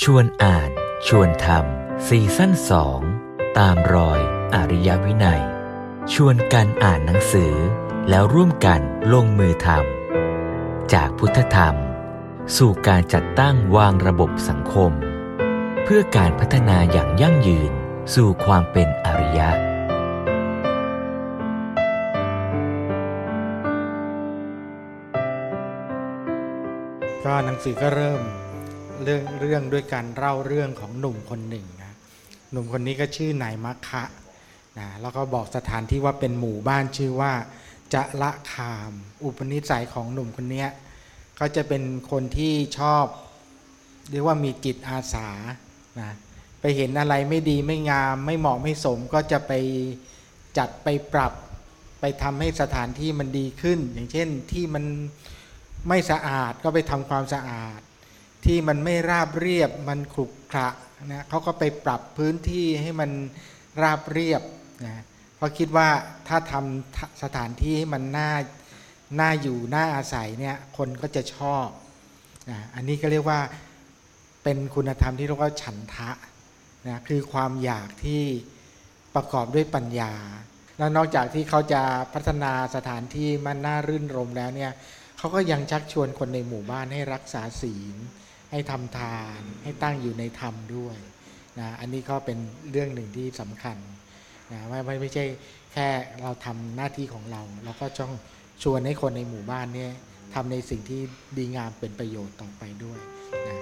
ชวนอ่านชวนทำซีซั่นสองตามรอยอริยวินัย ชวนกันอ่านหนังสือ แล้วร่วมกันลงมือทำจากพุทธธรรม สู่การจัดตั้งวางระบบสังคม เพื่อการพัฒนาอย่างยั่งยืนสู่ความเป็นอริยะ ก็หนังสือก็เริ่ม เรื่องเรื่องด้วยการเล่าเรื่องของหนุ่มคนหนึ่งนะหนุ่มคนนี้ก็ชื่อนายมัคคะนะแล้วก็บอกสถานที่ว่าเป็นหมู่บ้านชื่อว่าจะละคาม อุปนิสัยของหนุ่มคนนี้เขาจะเป็นคนที่ชอบเรียกว่ามีจิตอาสานะไปเห็นอะไรไม่ดีไม่งาม ไม่เหมาะไม่สมก็จะไปจัดไปปรับไปทำให้สถานที่มันดีขึ้น อย่างเช่นที่มันไม่สะอาดก็ไปทำความสะอาด ที่มันไม่ราบเรียบมันขรุขระนะเขาก็ไปปรับพื้นที่ให้มันราบเรียบนะเพราะคิดว่าถ้าทำสถานที่ให้มันน่าน่าอยู่น่าอาศัยเนี่ยคนก็จะชอบนะอันนี้ก็เรียกว่าเป็นคุณธรรมที่เรียกว่าฉันทะนะคือความอยากที่ประกอบด้วยปัญญา แล้วนอกจากที่เขาจะพัฒนาสถานที่มันน่ารื่นรมแล้วเนี่ยเขาก็ยังชักชวนคนในหมู่บ้านให้รักษาศีล ให้ทำทานให้ตั้งอยู่ในธรรมด้วยนะอันนี้ก็เป็นเรื่องหนึ่งที่สำคัญนะไม่ไม่ไม่ใช่แค่เราทำหน้าที่ของเราเราก็ต้องชวนให้คนในหมู่บ้านเนี่ยทำในสิ่งที่ดีงามเป็นประโยชน์ต่อไปด้วยนะ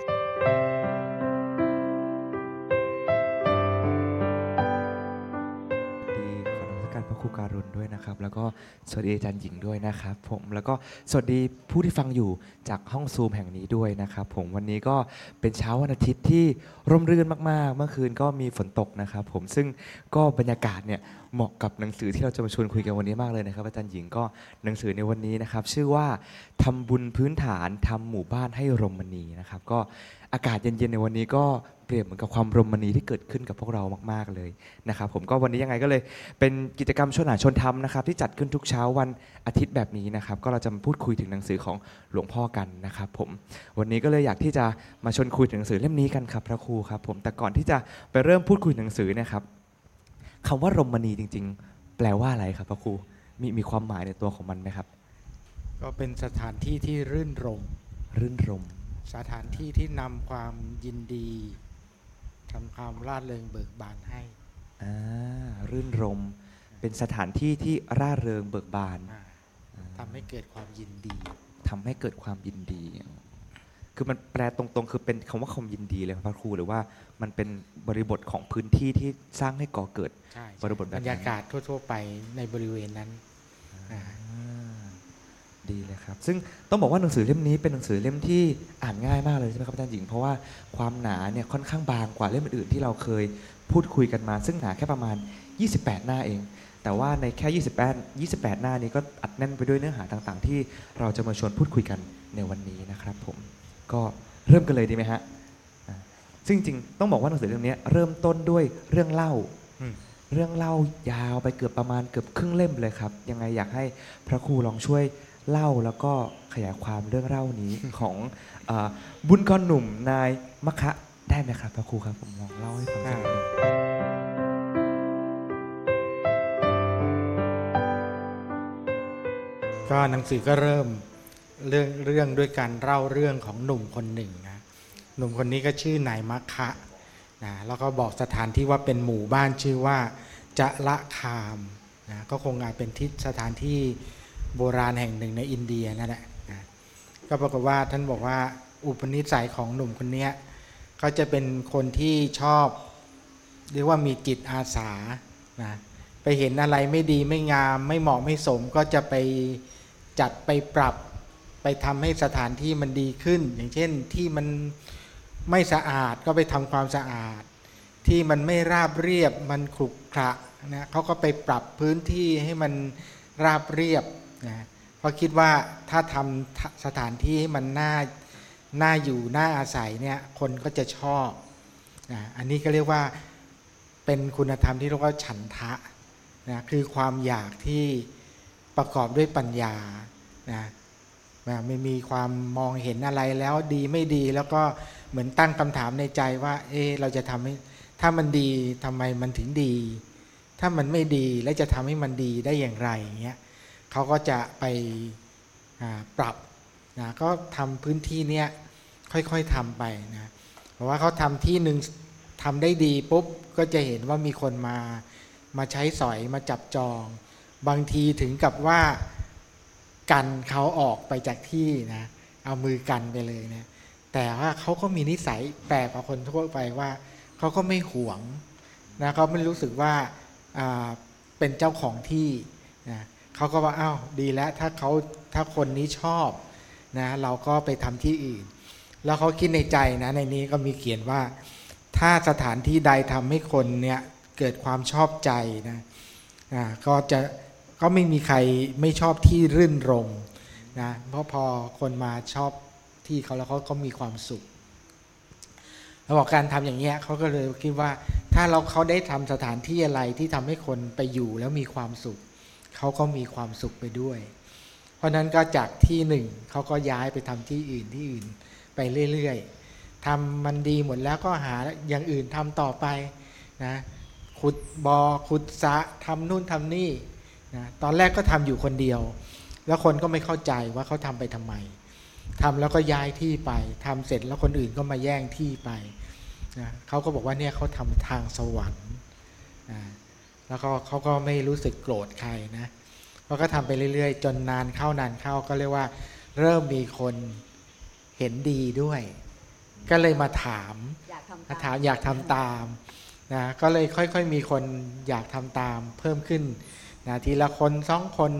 ดีขอนมัสการพระครูการุ นะครับ แล้วก็สวัสดีอาจารย์หญิงด้วยนะครับ ผมแล้วก็สวัสดีผู้ที่ฟังอยู่จากห้องซูมแห่งนี้ด้วยนะครับ ผมวันนี้ก็เป็นเช้าวันอาทิตย์ที่ร่มรื่นมากๆ เมื่อคืนก็มีฝนตกนะครับ ผมซึ่งก็บรรยากาศเนี่ยเหมาะกับหนังสือที่เราจะมาชวนคุยกันวันนี้มากเลยนะครับ อาจารย์หญิงก็หนังสือในวันนี้นะครับ ชื่อว่าทำบุญพื้นฐานทำหมู่บ้านให้รมณีนะครับ ก็อากาศเย็นๆในวันนี้ก็ เปรียบเหมือนกับความรมณีที่เกิดขึ้นกับพวกเรามาก ๆเลยนะครับผมก็วันนี้ยังไงก็เลยเป็นกิจกรรมชวนหาชนธรรมนะครับที่จัดขึ้นทุกเช้าวันอาทิตย์แบบนี้นะครับก็เราจะมาพูดคุยถึงหนังสือของหลวงพ่อกันนะครับผมวันนี้ก็เลยอยากที่จะมาชวนคุยถึงหนังสือเล่มนี้กันครับพระครูครับผมแต่ก่อนที่จะไปเริ่มพูดคุยหนังสือเนะครับคำว่ารมณีจริง ๆ แปลว่าอะไรครับพระครูมีมีความหมายในตัวของมันไหมครับ ก็เป็นสถานที่ที่รื่นรม รื่นรม สถานที่ที่นำความยินดี ทำความร่าเริงเบิกบานให้อ่ารื่นรม เป็นสถานที่ที่ร่าเริงเบิกบานอ่าทำให้เกิดความยินดีทำให้เกิดความยินดี คือมันแปลตรงๆ คือเป็นคำว่าความยินดีเลยครับพระครูหรือว่ามันเป็นบริบทของพื้นที่ที่สร้างให้ก่อเกิดใช่บริบทแบบบนั้นรรยากาศทั่ว ๆ ไปในบริเวณนั้นอ่าอ่า ดีเลยครับ ซึ่งต้องบอกว่าหนังสือเล่มนี้เป็นหนังสือเล่มที่อ่านง่ายมากเลยใช่ไหมครับอาจารย์หญิง เพราะว่าความหนาเนี่ยค่อนข้างบางกว่าเล่มอื่นๆที่เราเคยพูดคุยกันมา ซึ่งหนาแค่ประมาณ 28 หน้าเอง แต่ว่าในแค่ 28 28 หน้านี้ก็อัดแน่นไปด้วยเนื้อหาต่างๆ ที่เราจะมาชวนพูดคุยกันในวันนี้นะครับ ผมก็เริ่มกันเลยดีไหมฮะอ่าซึ่งจริงๆต้องบอกว่าหนังสือเล่มนี้เริ่มต้นด้วยเรื่องเล่าอืมเรื่องเล่ายาวไปเกือบประมาณเกือบครึ่งเล่มเลยครับ ยังไงอยากให้พระครูลองช่วย เล่าแล้วก็ขยายความเรื่องเล่านี้ของอาบุญกรหนุ่มนายมะคะได้ไหมครับพระครูครับผมลองเล่าให้ฟังสักนิดหนึ่งก็หนังสือก็เริ่มเรื่องเรื่องด้วยการเล่าเรื่องของหนุ่มคนหนึ่งนะหนุ่มคนนี้ก็ชื่อนายมัคคะนะแล้วก็บอกสถานที่ว่าเป็นหมู่บ้านชื่อว่าจะละคามนะก็คงอาจเป็นที่สถานที่ โบราณแห่งหนึ่งในอินเดียนั่นแหละก็ปรากฏว่าท่านบอกว่าอุปนิสัยของหนุ่มคนนี้เขาจะเป็นคนที่ชอบ เรียกว่ามีจิตอาสานะไปเห็นอะไรไม่ดีไม่งาม ไม่เหมาะไม่สมก็จะไปจัดไปปรับไปทำให้สถานที่มันดีขึ้น อย่างเช่นที่มันไม่สะอาดก็ไปทำความสะอาด ที่มันไม่ราบเรียบมันขรุขระนะเขาก็ไปปรับพื้นที่ให้มันราบเรียบ นะเพราะคิดว่าถ้าทำสถานที่ให้มันน่าน่าอยู่น่าอาศัยเนี่ยคนก็จะชอบนะอันนี้ก็เรียกว่าเป็นคุณธรรมที่เรียกว่าฉันทะนะคือความอยากที่ประกอบด้วยปัญญานะไม่มีความมองเห็นอะไรแล้วดีไม่ดีแล้วก็เหมือนตั้งคำถามในใจว่า เออเราจะทำให้ถ้ามันดีทำไมมันถึงดี ถ้ามันไม่ดีแล้วจะทำให้มันดีได้อย่างไรอย่างเงี้ย เขาก็จะไปปรับนะก็ทำพื้นที่เนี้ยค่อยๆทำไปนะเพราะว่าเขาทำที่หนึ่งทำได้ดีปุ๊บก็จะเห็นว่ามีคนมามาใช้สอยมาจับจอง บางทีถึงกับว่ากันเขาออกไปจากที่นะเอามือกันไปเลยนะแต่ว่าเขาก็มีนิสัยแปลกกว่าคนทั่วไปว่าเขาก็ไม่หวงนะเขาไม่รู้สึกว่าเป็นเจ้าของที่นะ เขาก็ว่าอ้าวดีแล้วถ้าเขาถ้าคนนี้ชอบนะเราก็ไปทำที่อื่น แล้วเขาคิดในใจนะในนี้ก็มีเขียนว่า ถ้าสถานที่ใดทำให้คนเนี่ยเกิดความชอบใจนะนะก็จะก็ไม่มีใครไม่ชอบที่รื่นรมนะเพราะพอคนมาชอบที่เขาแล้วเขาก็มีความสุขเราบอกการทำอย่างเงี้ยเขาก็เลยคิดว่า ถ้าเราเขาได้ทำสถานที่อะไรที่ทำให้คนไปอยู่แล้วมีความสุข เขาก็มีความสุขไปด้วย เพราะนั้นก็จากที่หนึ่งเขาก็ย้ายไปทำที่อื่นที่อื่นไปเรื่อยๆทำมันดีหมดแล้วก็หาอย่างอื่นทำต่อไปนะขุดบอ่อขุดสะทำนู่นทำนี่นะตอนแรกก็ทำอยู่คนเดียว แล้วคนก็ไม่เข้าใจว่าเขาทำไปทำไมทำแล้วก็ย้ายที่ไปทำเสร็จแล้วคนอื่นก็มาแย่งที่ไปนะเขาก็บอกว่าเนี่ยเขาทำทางสวรรค์นะ แล้วก็เขาก็ไม่รู้สึกโกรธใครนะเขาก็ทำไปเรื่อยๆ จนนานเข้านานเข้าก็เรียกว่า เริ่มมีคนเห็นดีด้วย ก็เลยมาถามมาถามอยากทำตามนะก็เลยค่อยๆมีคนอยากทำตามเพิ่มขึ้นนะทีละคนสองคน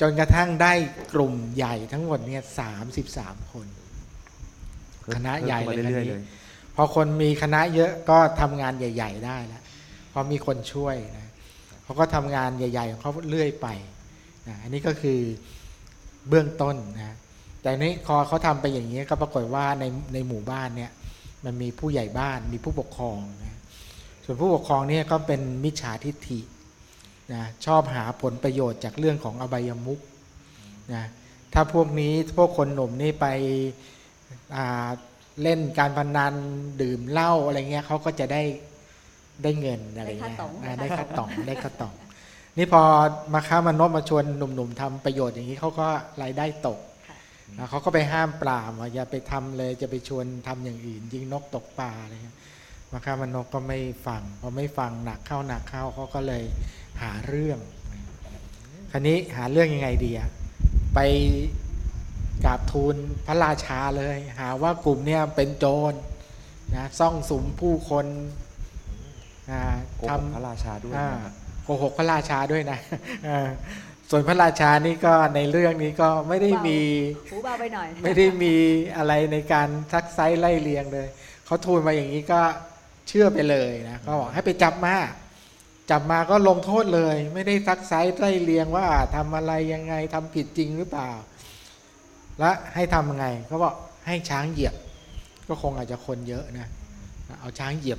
จนกระทั่งได้กลุ่มใหญ่ทั้งหมดเนี่ยสามสิบสามคน คณะใหญ่เลยนี้พอคนมีคณะเยอะก็ทำงานใหญ่ ๆ ได้แล้ว เพอมีคนช่วยนะเขาก็ทำงานใหญ่ๆของเขาเรื่อยไปนะอันนี้ก็คือเบื้องต้นนะแต่นี้พอเขาทำไปอย่างนี้ก็ปรากฏว่าในในหมู่บ้านเนี่ยมันมีผู้ใหญ่บ้านมีผู้ปกครองนะส่วนผู้ปกครองเนี่ยก็เป็นมิจฉาทิฏฐินะชอบหาผลประโยชน์จากเรื่องของอบายมุกนะถ้าพวกนี้พวกคนหนุ่มนี่ไปเล่นการพนันดื่มเหล้าอะไรเงี้ยเขาก็จะได้ ได้เงินอะไรเงี้ยได้ค่าต่องได้ค่าต่อง นี่พอมาค้ามานพมาชวนหนุ่มๆทำประโยชน์อย่างนี้เขาก็รายได้ตกเขาก็ไปห้ามปรามว่าอย่าไปทำเลยจะไปชวนทำอย่างอื่น ยิงนกตกปลาอะไรเงี้ยมาค้ามานพก็ไม่ฟังพอไม่ฟังหนักเข้าหนักเข้าเขาก็เลยหาเรื่อง คราวนี้หาเรื่องยังไงดีอะไปกราบทูลพระราชาเลย หาว่ากลุ่มเนี้ยเป็นโจรนะซ่องสุมผู้คน ทำพระราชาด้วยโกหกพระราชาด้วยนะส่วนพระราชานี่ก็ในเรื่องนี้ก็ไม่ได้มีหูเบาไปหน่อย ไม่ได้มีอะไรในการทักไซไล่เลียงเลย เขาทูลมาอย่างนี้ก็เชื่อไปเลยนะก็บอกให้ไปจับมาจับมาก็ลงโทษเลย ไม่ได้ซักไซไล่เลียงว่าทำอะไรยังไงทำผิดจริงหรือเปล่า และให้ทำยังไงเขาบอกให้ช้างเหยียบ ก็คงอาจจะคนเยอะนะเอาช้างเหยียบ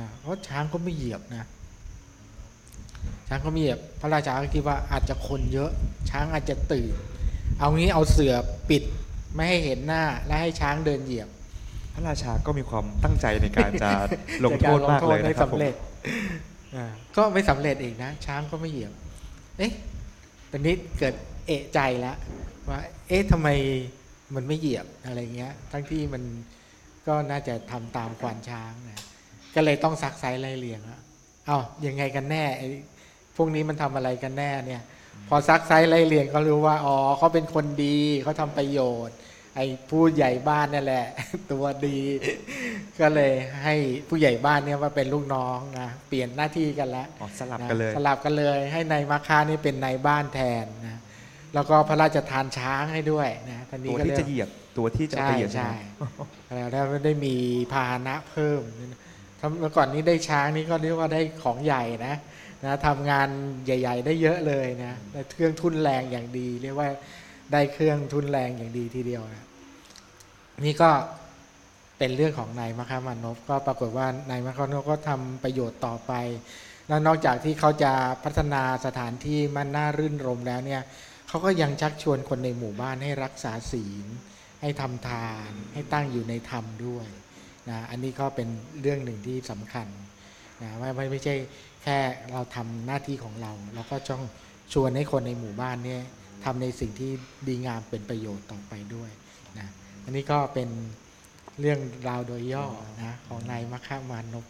นะเพราะช้างก็ไม่เหยียบนะ ช้างก็ไม่เหยียบ พระราชาก็คิดว่าอาจจะคนเยอะ ช้างอาจจะตื่น เอางี้เอาเสือปิดไม่ให้เห็นหน้าและให้ช้างเดินเหยียบ พระราชาก็มีความตั้งใจในการจะลงโทษมากเลยนะครับผมก็ไม่สำเร็จอีกนะ ช้างก็ไม่เหยียบ เอ๊ะตอนนี้เกิดเอะใจแล้วว่า เอ๊ะทำไมมันไม่เหยียบอะไรเงี้ย ทั้งที่มันก็น่าจะทำตามควานช้างนะ ก็เลยต้องซักไซไล่เลียงแล้วเอา้ายังไงกันแน่ไอ้พวกนี้มันทำอะไรกันแน่เนี่ย พอซักไซไล่เลียงก็รู้ว่าอ๋อเขาเป็นคนดีเขาทำประโยชน์ ไอ้ผู้ใหญ่บ้านนั่นแหละ ตัวดี ก็เลยให้ผู้ใหญ่บ้านเนี่ยมาเป็นลูกน้องนะเปลี่ยนหน้าที่กันแล้วสลับกันเลยสลับกันเลย ให้นายมาคานี่เป็นนายบ้านแทนนะแล้วก็พระราชทานช้างให้ด้วยนะทันนี้ตัวที่จะเหยียบตัวที่จะไปเหยียบใช่แล้วไม่ได้มีพาหนะเพิ่ม เมื่อก่อนนี้ได้ช้างนี่ก็เรียกว่าได้ของใหญ่นะนะทำงานใหญ่ ๆ ได้เยอะเลยนะเครื่องทุนแรงอย่างดี เรียกว่าได้เครื่องทุนแรงอย่างดีทีเดียวนะนี่ก็เป็นเรื่องของนายมคามานพก็ปรากฏว่านายมคามานพก็ทำประโยชน์ต่อไป แล้วนอกจากที่เขาจะพัฒนาสถานที่มันน่ารื่นรมแล้วเนี่ยเขาก็ยังชักชวนคนในหมู่บ้านให้รักษาศีล ให้ทำทาน ให้ตั้งอยู่ในธรรมด้วย นะอันนี้ก็เป็นเรื่องหนึ่งที่สำคัญนะไม่ไม่ไม่ใช่แค่เราทำหน้าที่ของเราเราก็ต้องชวนให้คนในหมู่บ้านเนี่ยทำในสิ่งที่ดีงามเป็นประโยชน์ต่อไปด้วยนะอันนี้ก็เป็นเรื่องราวโดยย่อนะของนายมัคคามานพ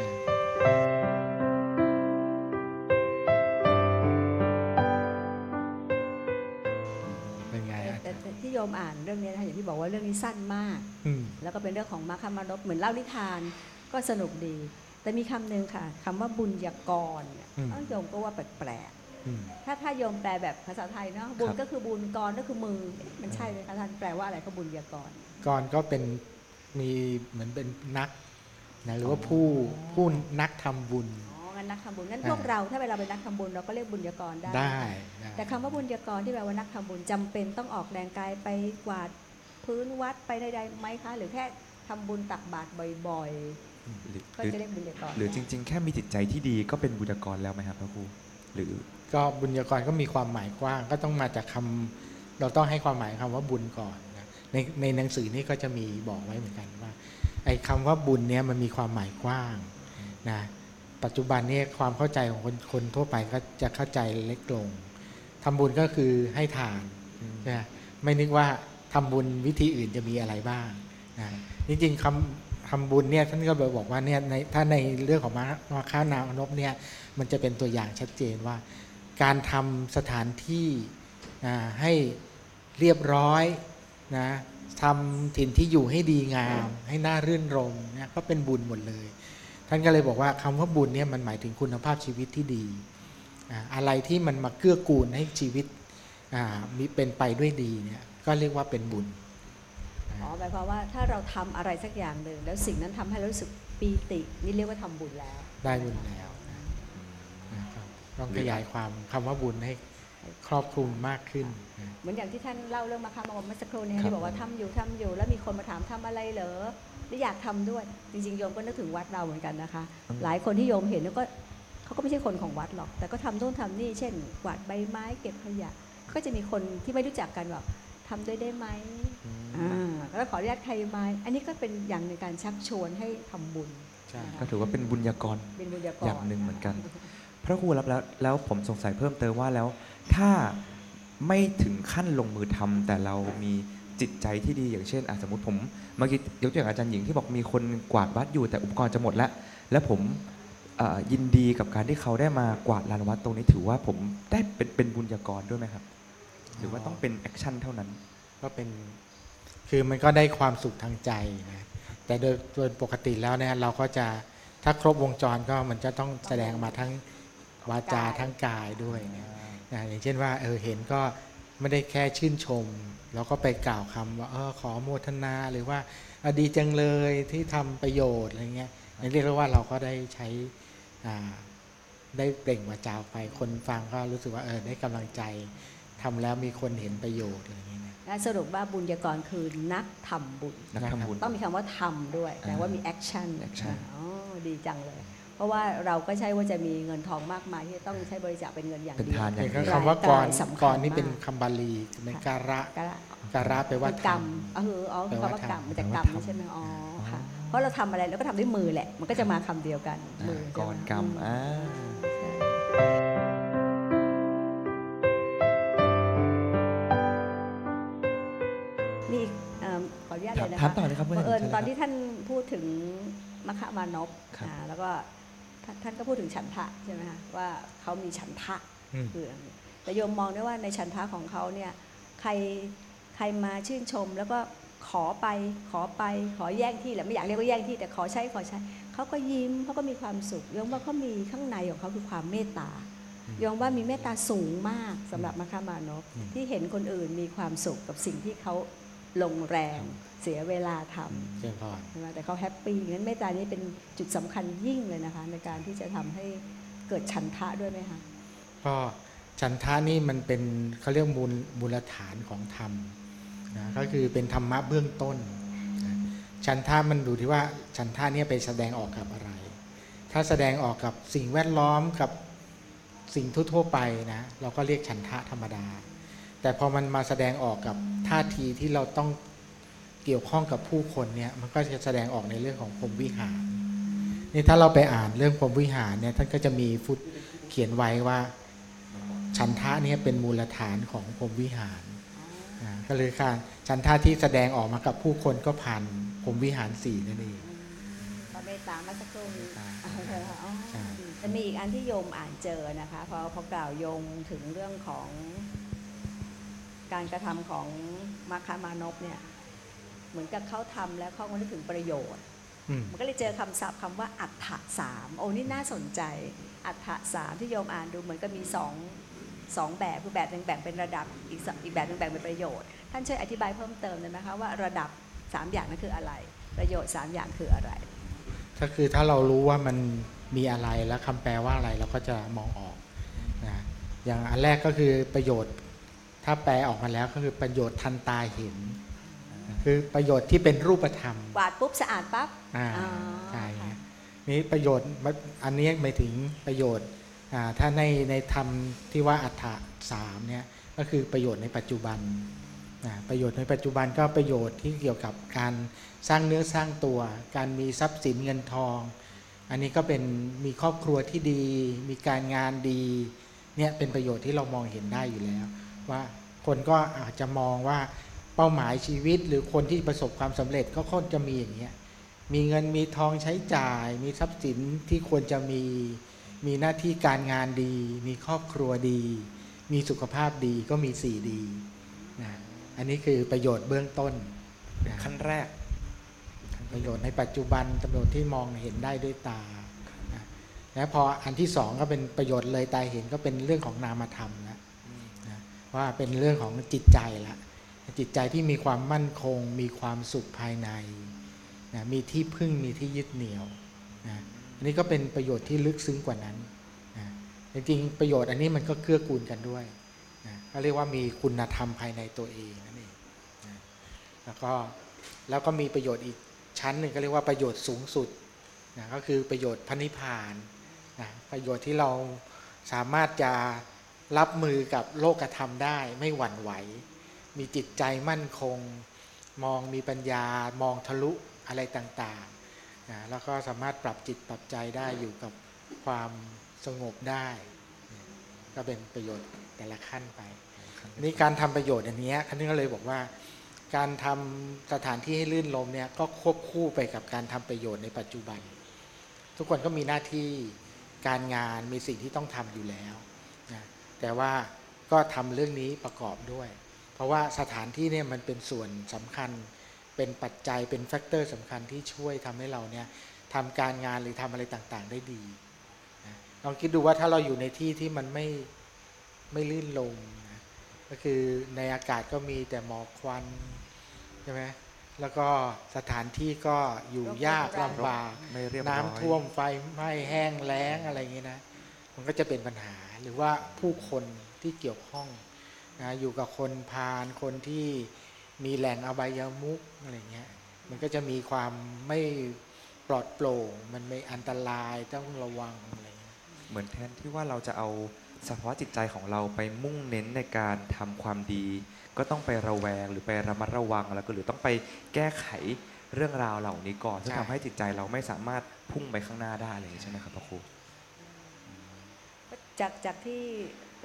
นะ อ่านเรื่องนี้นะคะอย่างที่บอกว่าเรื่องนี้สั้นมากอืมแล้วก็เป็นเรื่องของมาคามานพเหมือนเล่านิทานก็สนุกดี แต่มีคำหนึ่งค่ะคำว่าบุญยากรเนี่ยเอ้าโยมก็ว่าแปลกอืมๆถ้าถ้าโยมแปลแบบภาษาไทยเนาะบุญก็คือบุญกรก็คือมือเอ๊ะมันใช่ไหมคะท่านแปลว่าอะไรก็บุญยากรก่อนก็เป็นมีเหมือนเป็นนักนะหรือว่าผู้ผู้นักทำบุญอ๋องั้ นนักทำบุญงั้นอ่าพวกเราถ้าเวลาเป็นนักทำบุญเราก็เรียกบุญยากรได้ได้ได้แต่คำว่าบุญยากรที่แปลว่านักทำบุญจำเป็นต้องออกแรงกายไปกวาดพื้นวัดไปใดๆไหมคะหรือแค่ทำบุญตักบาตรบ่อยหรือๆก็หรือจะเรียกบุญยากรหรือจริง ๆ แค่มีจิตใจที่ดีก็เป็นบุญกรแล้วไหมครับพระครูหรือก็บุญยากรก็มีความหมายกว้าง ก็ต้องมาจากคำเราต้องให้ความหมายคำว่าบุญก่อนนะในในหนังสือนี่ก็จะมีบอกไว้เหมือนกันว่าไอ้คำว่าบุญเนี่ยมันมีความหมายกว้างนะ ปัจจุบันนี่ยความเข้าใจของคนคนทั่วไปก็จะเข้าใจเล็กลงทำบุญก็คือให้ทานนะไม่นึกว่าทำบุญวิธีอื่นจะมีอะไรบ้างนะจริงๆคำทำบุญเนี่ยท่านก็บอกว่าเนี่ยในถ้าในเรื่องของมามาค้านามนพเนี่ยมันจะเป็นตัวอย่างชัดเจนว่า การทำสถานที่นะให้เรียบร้อยนะทำถิ่นที่อยู่ให้ดีงาม ให้น่ารื่นรมเนี่ยก็เป็นบุญหมดเลย ท่านก็เลยบอกว่าคำว่าบุญเนี่ยมันหมายถึงคุณภาพชีวิตที่ดีอ่าอะไรที่มันมาเกื้อกูลให้ชีวิตอ่ามีเป็นไปด้วยดีเนี่ยก็เรียกว่าเป็นบุญอ๋อหมายความว่าถ้าเราทำอะไรสักอย่างหนึ่งแล้วสิ่งนั้นทำให้เรารู้สึกปีตินี่เรียกว่าทำบุญแล้ว ได้บุญแล้วนะนะครับต้องขยายความคำว่าบุญให้ครอบคลุมมากขึ้นนะเหมือนอย่างที่ท่านเล่าเรื่องมาคามเมื่อสักครู่นี้ครับที่บอกว่าทำอยู่ทำอยู่ แล้วมีคนมาถามทำอะไรเหรอ แล้วอยากทำด้วย จริงๆโยมก็นึกถึงวัดเราเหมือนกันนะคะ หลายคนที่โยมเห็นแล้วก็เขาก็ไม่ใช่คนของวัดหรอก แต่ก็ทำโน่นทำนี่ เช่นกวาดใบไม้เก็บขยะ ก็จะมีคนที่ไม่รู้จักกันแบบทำด้วยได้ไหมอ่าแล้วขออนุญาตใครไหมอันนี้ก็เป็นอย่างในการชักชวนให้ทำบุญใช่ก็ถือว่าเป็นบุญกรเป็นบุญญากรอย่างหนึ่งเหมือนกัน พระครูรับแล้วแล้วผมสงสัยเพิ่มเติมว่าแล้ว ถ้าไม่ถึงขั้นลงมือทำแต่เรามี จิตใจที่ดีอย่างเช่นอะสมมติผมเมื่อกี้ยกตัวอย่างอาจารย์หญิงที่บอกมีคนกวาดวัดอยู่แต่อุปกรณ์จะหมดแล้ว แล้วผมยินดีกับการที่เขาได้มากวาดลานวัดตรงนี้ถือว่าผมได้เป็นเป็นบุญญากรด้วยไหมครับ หรือว่าต้องเป็น actionเท่านั้น ก็เป็นคือมันก็ได้ความสุขทางใจนะแต่โดยโดยปกติแล้วเนี่ยเราก็จะถ้าครบวงจรก็มันจะต้องแสดงมาทั้งวาจาทั้งกายด้วยนะอย่างเช่นว่าเออเห็นก็ไม่ได้แค่ชื่นชม แล้วก็ไปกล่าวคำว่าเออขอโมทนาหรือว่าอะดีจังเลยที่ทำประโยชน์อะไรเงี้ยนี่เรียกได้ว่าเราก็ได้ใช้อ่าได้เปล่งวาจาออกไปคนฟังก็รู้สึกว่าเออได้กำลังใจทำแล้วมีคนเห็นประโยชน์อะไรเงี้ยนะและสรุปว่าบุญญากรคือนักทำบุญนักทำบุญ ต้องมีคำว่าทำด้วยแต่ว่ามีแอคชั่น action อ๋อดีจังเลย เพราะว่าเราก็ใช่ว่าจะมีเงินทองมากมายที่จะต้องใช้บริจาคเป็นเงินอย่างเป็นเดียว ทานอย่าเห็งนเดียว คำว่ากรรายสำคัญกรนี่เป็นมาก คำบาลีเป็นการะก็ละการะแปลว่าคือกรรมทำ เอออ๋อแปลคำว่าว่ากรรมทำมาจากแปลกรว่ารมทำใช่ไหมอ๋ออ๋อค่ะ เพราะเราทำอะไรเราก็ทำด้วยมือแหละ มันก็จะมาคำเดียวกันมือกรกรรมอ่าใช่มีอีกเอิ่มขออนุญาตเลยนะคะถามต่อเลยครับบังเอิญชิญลยตอนครับที่ท่านพูดถึงมคมานพครับ อ่าแล้วก็ ท่านท่านก็พูดถึงฉันทะใช่ไหมคะว่าเขามีฉันทะอืมคืออันนี้แต่โยมมองได้ว่าในฉันทะของเขาเนี่ยใครใครมาชื่นชมแล้วก็ขอไปขอไปขอแย่งที่แหละไม่อยากเรียกว่าแย่งที่แต่ขอใช้ขอใช้เขาก็ยิ้มเขาก็มีความสุขโยมว่าเขามีข้างในของเขาคือความเมตตาโยมว่ามีเมตตาสูงมากสำหรับมคมานพอืมที่เห็นคนอื่นมีความสุขกับสิ่งที่เขา ลงแรงเสียเวลาทำเจริญพรใช่ไหมแต่เขา happy งั้นเมตตานี้เป็นจุดสำคัญยิ่งเลยนะคะ ในการที่จะทำให้เกิดฉันทะด้วยไหมคะก็ฉันทะนี่มันเป็นเขาเรียกมูลมูลฐานของธรรมนะก็คือเป็นธรรมะเบื้องต้นนะฉันทะมันดูที่ว่าฉันทะเนี่ยไปแสดงออกกับอะไร ถ้าแสดงออกกับสิ่งแวดล้อมกับสิ่งทั่วๆไปนะเราก็เรียกฉันทะธรรมดา แแต่พอมันมาแสดงออกกับท่าทีที่เราต้องเกี่ยวข้องกับผู้คนเนี่ยมันก็จะแสดงออกในเรื่องของพรหมวิหารนี่ถ้าเราไปอ่านเรื่องพรหมวิหารเนี่ยท่านก็จะมีฟุตเขียนไว้ว่าฉันทะเนี่ยเป็นมูลฐานของพรหมวิหารอ่าก็เลยค่ะฉันทะที่แสดงออกมากับผู้คนก็ผ่านพรหมวิหารสี่นั่นเองพระเมตตาเมื่อสักครู่นี้อ่าเอาเถอะอ๋อใช่จะมีอีกอันที่โยมอ่านเจอนะคะพอพอกล่าวโยงถึงเรื่องของ การกระทำของมาคามานพเนี่ย เหมือนกับเขาทำแล้วเขาก็นึกถึงประโยชน์อืมมันก็เลยเจอคำศัพท์คำว่าอัฏฐะสามโอ้นี่น่าสนใจ อัฏฐะสามที่โยมอ่านดูเหมือนกับมีสองสองแบบคือแบบหนึ่งแบ่งเป็นระดับอีกสอีกแบบหนึ่งแบ่งเป็นประโยชน์ ท่านช่วยอธิบายเพิ่มเติมได้ไหมคะว่าระดับสามอย่างนั้นคืออะไร ประโยชน์สามอย่างคืออะไร ก็คือถ้าเรารู้ว่ามันมีอะไรแล้วคำแปลว่าอะไรเราก็จะมองออกนะอย่างอันแรกก็คือประโยชน์ ถ้าแปลออกมาแล้วก็คือประโยชน์ทันตาเห็น คือประโยชน์ที่เป็นรูปธรรมกวาดปุ๊บสะอาดปั๊บอ่าอ๋อใช่ค่ะนี่ประโยชน์อันนี้หมายถึงประโยชน์อ่าถ้าในในธรรมที่ว่าอัฏฐะสามเนี่ยก็คือประโยชน์ในปัจจุบันอ่าประโยชน์ในปัจจุบันก็ประโยชน์ที่เกี่ยวกับการสร้างเนื้อสร้างตัว การมีทรัพย์สินเงินทอง อันนี้ก็เป็นมีครอบครัวที่ดี มีการงานดีเนี่ยเป็นประโยชน์ที่เรามองเห็นได้อยู่แล้ว ว่า คนก็อาจจะมองว่าเป้าหมายชีวิต หรือคนที่ประสบความสำเร็จก็ค่อนจะมีอย่างเงี้ยมีเงินมีทองใช้จ่าย มีทรัพย์สินที่ควรจะมีมีหน้าที่การงานดี มีครอบครัวดี มีสุขภาพดีก็มีสี่ดีนะอันนี้คือประโยชน์เบื้องต้นนะขั้นแรก ประโยชน์ในปัจจุบันประโยชน์ที่มองเห็นได้ด้วยตานะแล้วพออันที่สองก็เป็นประโยชน์เลยตาเห็นก็เป็นเรื่องของนามธรรมนะนะ ว่าเป็นเรื่องของจิตใจละจิตใจที่มีความมั่นคง มีความสุขภายในนะมีที่พึ่งมีที่ยึดเหนี่ยวนะอันนี้ก็เป็นประโยชน์ที่ลึกซึ้งกว่านั้นนะจริงๆประโยชน์อันนี้มันก็เกื้อกูลกันด้วยนะก็เรียกว่ามีคุณธรรมภายในตัวเองนั่นเองนะแล้วก็แล้วก็มีประโยชน์อีกชั้นหนึ่งก็เรียกว่าประโยชน์สูงสุดนะก็คือประโยชน์พระนิพพานนะประโยชน์ที่เราสามารถจะ รับมือกับโลกธรรมได้ไม่หวั่นไหว มีจิตใจมั่นคง มองมีปัญญามองทะลุอะไรต่างๆนะแล้วก็สามารถปรับจิตปรับใจได้อยู่กับความสงบได้ ก็เป็นประโยชน์แต่ละขั้นไป นี่การทำประโยชน์อันเนี้ยท่านก็เลยบอกว่า การทำสถานที่ให้ลื่นลมเนี่ยก็ควบคู่ไปกับการทำประโยชน์ในปัจจุบัน ทุกคนก็มีหน้าที่การงานมีสิ่งที่ต้องทำอยู่แล้วนะ แต่ว่าก็ทำเรื่องนี้ประกอบด้วย เพราะว่าสถานที่เนี่ยมันเป็นส่วนสำคัญ เป็นปัจจัยเป็นแฟกเตอร์สำคัญที่ช่วยทำให้เราเนี่ยทำการงานหรือทำอะไรต่างๆ ได้ดีนะลองคิดดูว่าถ้าเราอยู่ในที่ที่มันไม่ไม่ลื่นลมนะก็คือในอากาศก็มีแต่หมอกควันใช่ไหมแล้วก็สถานที่ก็อยู่ยากลำบากไม่เรียบร้อยน้ำท่วมไฟไหม้แห้งแล้งอะไรอย่างนี้นะ มันก็จะเป็นปัญหา หรือว่าผู้คนที่เกี่ยวข้องนะอยู่กับคนพาลคนที่มีแหล่งอบายมุกอะไรเงี้ยมันก็จะมีความไม่ปลอดโปร่ง มันไม่อันตรายต้องระวังอะไรเงี้ยเหมือนแทนที่ว่าเราจะเอาสภาวะจิตใจของเราไปมุ่งเน้นในการทำความดี ก็ต้องไประแวงหรือไประมัดระวังแล้วก็หรือต้องไปแก้ไขเรื่องราวเหล่านี้ก่อนซึ่งทำให้จิตใจเราไม่สามารถพุ่งไปข้างหน้าได้อะไรอย่างนี้ใช่ไหมครับพระครู จากจากที่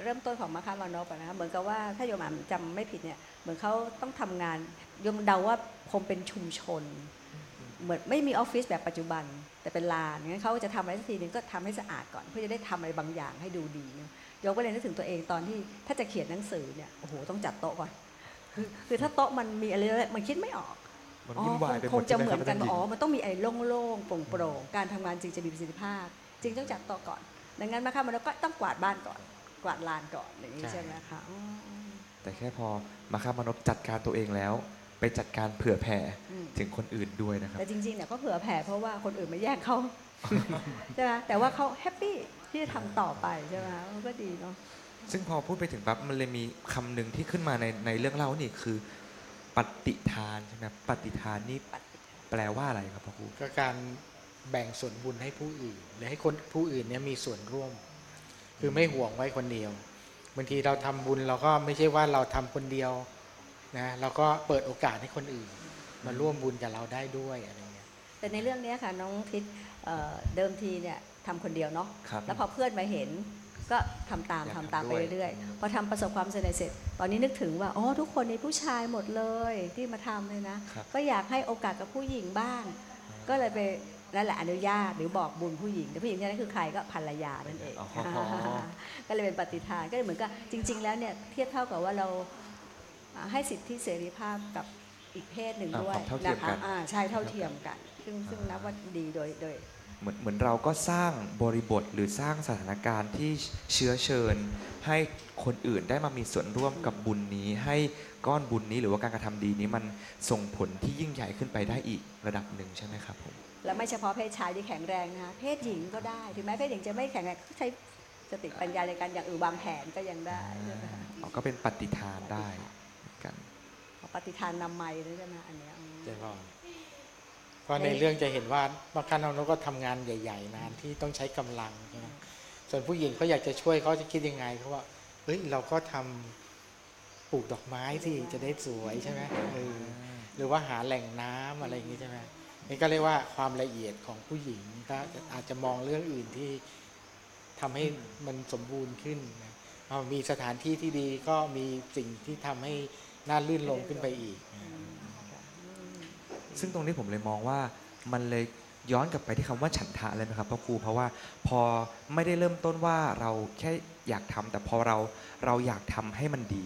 เริ่มต้นของมาคามานพอะนะคะเหมือนกับว่าถ้าโยมอ่านจำไม่ผิดเนี่ยเหมือนเขาต้องทำงานโยมเดาว่าคงเป็นชุมชน เหมือนไม่มีออฟฟิศแบบปัจจุบัน แต่เป็นลานงั้นเขาจะทำอะไรสักทีนึงก็ทำให้สะอาดก่อน เพื่อจะได้ทำอะไรบางอย่างให้ดูดีนะโยมก็เลยนึกถึงตัวเองตอนที่ถ้าจะเขียนหนังสือเนี่ยโอ้โหต้องจัดโต๊ะก่อนคือคือถ้าโต๊ะมันมีอะไรมันคิดไม่ออกมันอ๋อวุ่นวายไปหคมงดจะใช่ไหมเหมืคอรับนกันอาจารย์หญิงอ๋อมันต้องมีไอ้โล่งๆโปร่งๆการทำงานจึงจะมีประสิทธิภาพ จึงต้องจัดโต๊ะก่อน ดังนั้นมาค่ะมันก็ต้องกวาดบ้านก่อน กวาดลานก่อนอย่างนี้ใช่ไหมคะอ๋อแต่แค่พอมาคามานพจัดการตัวเองแล้ว ไปจัดการเผื่อแผ่อืมถึงคนอื่นด้วยนะครับ แต่จริงๆเนี่ยก็เผื่อแผ่เพราะว่าคนอื่นมาแย่งเขาใช่ไหมแต่ว่าเขาแฮปปี้ที่จะทำต่อไปใช่ไหมมันก็ดีเนาะซึ่งพอพูดไปถึงปั๊บมันเลยมีคำหนึ่งที่ขึ้นมาในในเรื่องเล่านี่คือ ปฏิทานใช่ไหมครับปฏิทานนี่แปลว่าอะไรครับพระครูก็การ แบ่งส่วนบุญให้ผู้อื่น หรือให้คนผู้อื่นเนี่ยมีส่วนร่วม คือไม่ห่วงไว้คนเดียวบางทีเราทำบุญเราก็ไม่ใช่ว่าเราทำคนเดียวนะเราก็เปิดโอกาสให้คนอื่น มาร่วมบุญกับเราได้ด้วยอะไรเงี้ยแต่ในเรื่องเนี้ยค่ะน้องทิศเอ่อเดิมทีเนี่ยทำคนเดียวเนาะครับแล้วพอเพื่อนมาเห็นก็ทำตามอยากทำทำตามไปด้วยเรื่อยๆพอทำประสบความสำเร็จเสร็จ ตอนนี้นึกถึงว่าอ๋อทุกคนในผู้ชายหมดเลยที่มาทำเลยนะครับก็อยากให้โอกาสกับผู้หญิงบ้าง ก็เลยไป นั่นแหละอนุญาตหรือบอกบุญผู้หญิง แต่ผู้หญิงเนี่ยคือใครก็ภรรยานั่นเองอ๋อก็เลยเป็นปฏิทานก็เลยเหมือนกับจริง ๆ แล้วเนี่ยเทียบเท่ากับว่าเราอ่าให้สิทธิเสรีภาพกับอีกเพศหนึ่งอ่าด้วยความเท่าเทียมนะคะกันอ่าใช่เท่าเทียมกัน ซึ่งซึ่งนับว่าดีโดยโดยเหมือนเหมือนเราก็สร้างบริบทหรือสร้างสถานการณ์ที่เชื้อเชิญ ให้คนอื่นได้มามีส่วนร่วมกับบุญนี้ ให้ก้อนบุญนี้หรือว่าการกระทำดีนี้มันส่งผลที่ยิ่งใหญ่ขึ้นไปได้อีกระดับหนึ่งใช่ไหมครับผม และไม่เฉพาะเพศชายที่แข็งแรงนะคะเพศหญิงก็ได้ ถึงแม้เพศหญิงจะไม่แข็งแรงก็ใช้สติปัญญาในการอย่างอื่นวางแผนก็ยังได้ใช่ไหมคะอ๋อก็เป็นปฏิทานได้เหมือนกันปฏิทานนำไม้ด้วยใช่ไหมอันเนี้ยอืมเจริญเพราะในเรื่องจะเห็นว่าบางครั้งเราก็ทำงานใหญ่ ๆ นานที่ต้องใช้กำลังใช่ไหมส่วนผู้หญิงเขาอยากจะช่วยเขาจะคิดยังไงเขาว่าเฮ้ยเราก็ทำปลูกดอกไม้สิจะได้สวยใช่ไหมเออหรือว่าหาแหล่งน้ำอะไรอย่างงี้ใช่ไหม นี่ก็เรียกว่าความละเอียดของผู้หญิงก็อาจจะมองเรื่องอื่นที่ทำให้มันสมบูรณ์ขึ้นนะเอามีสถานที่ที่ดีก็มีสิ่งที่ทำให้น่าลื่นลงขึ้นไปอีก ซึ่งตรงนี้ผมเลยมองว่ามันเลยย้อนกลับไปที่คำว่าฉันทะเลยนะครับพ่อครูเพราะว่าพอไม่ได้เริ่มต้นว่าเราแค่อยากทำแต่พอเราเราอยากทำให้มันดี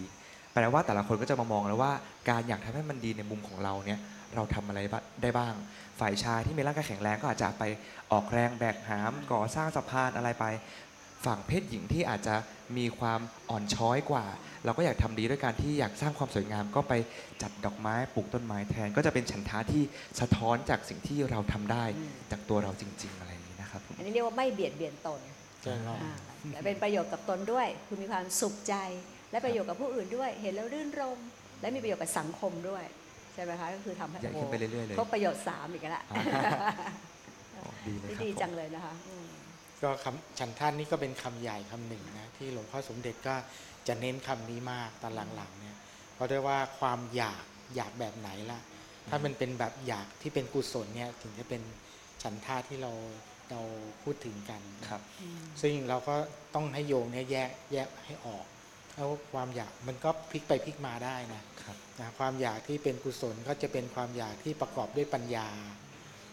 แปลว่าแต่ละคนก็จะมามองแล้วว่า การอยากทำให้มันดีในมุมของเราเนี่ยเราทำอะไรได้บ้าง ฝ่ายชายที่มีร่างกายแข็งแรงก็อาจจะไปออกแรงแบกหามก่อสร้างสะพานอะไรไป ฝั่งเพศหญิงที่อาจจะมีความอ่อนช้อยกว่า เราก็อยากทำดีด้วยการที่อยากสร้างความสวยงามก็ไปจัดดอกไม้ปลูกต้นไม้แทน ก็จะเป็นฉันทะที่สะท้อนจากสิ่งที่เราทำได้จากตัวเราจริง ๆ อะไรอย่างนี้นะครับผมอันนี้เรียกว่าไม่เบียดเบียนตนเจริญพรอ่าและเป็นประโยชน์กับตนด้วยคือมีความสุขใจ และประโยชน์กับผู้อื่นด้วย เห็นแล้วรื่นรมย์และมีประโยชน์กับสังคมด้วย ใช่ไหมคะก็คือทำให้ใหญ่ขึ้นไปเรื่อยๆเลยครบประโยชน์สามอีกแล้วอ่าอ๋อดีเลยครับดีผมจังเลยนะคะอืมก็คำฉันท่านนี่ก็เป็นคำใหญ่คำหนึ่งนะที่หลวงพ่อสมเด็จก็จะเน้นคำนี้มากตอนหลังๆเนี่ยเพราะด้วยว่าความอยากอยากแบบไหนล่ะ ถ้ามันเป็นแบบอยากที่เป็นกุศลเนี่ยถึงจะเป็นฉันท่าที่เราเราพูดถึงกันครับ ซึ่งเราก็ต้องให้โยมเนี่ยแยกแยกให้ออกแล้วความอยากมันก็พลิกไปพลิกมาได้นะครับ นะความอยากที่เป็นกุศลก็จะเป็นความอยากที่ประกอบด้วยปัญญา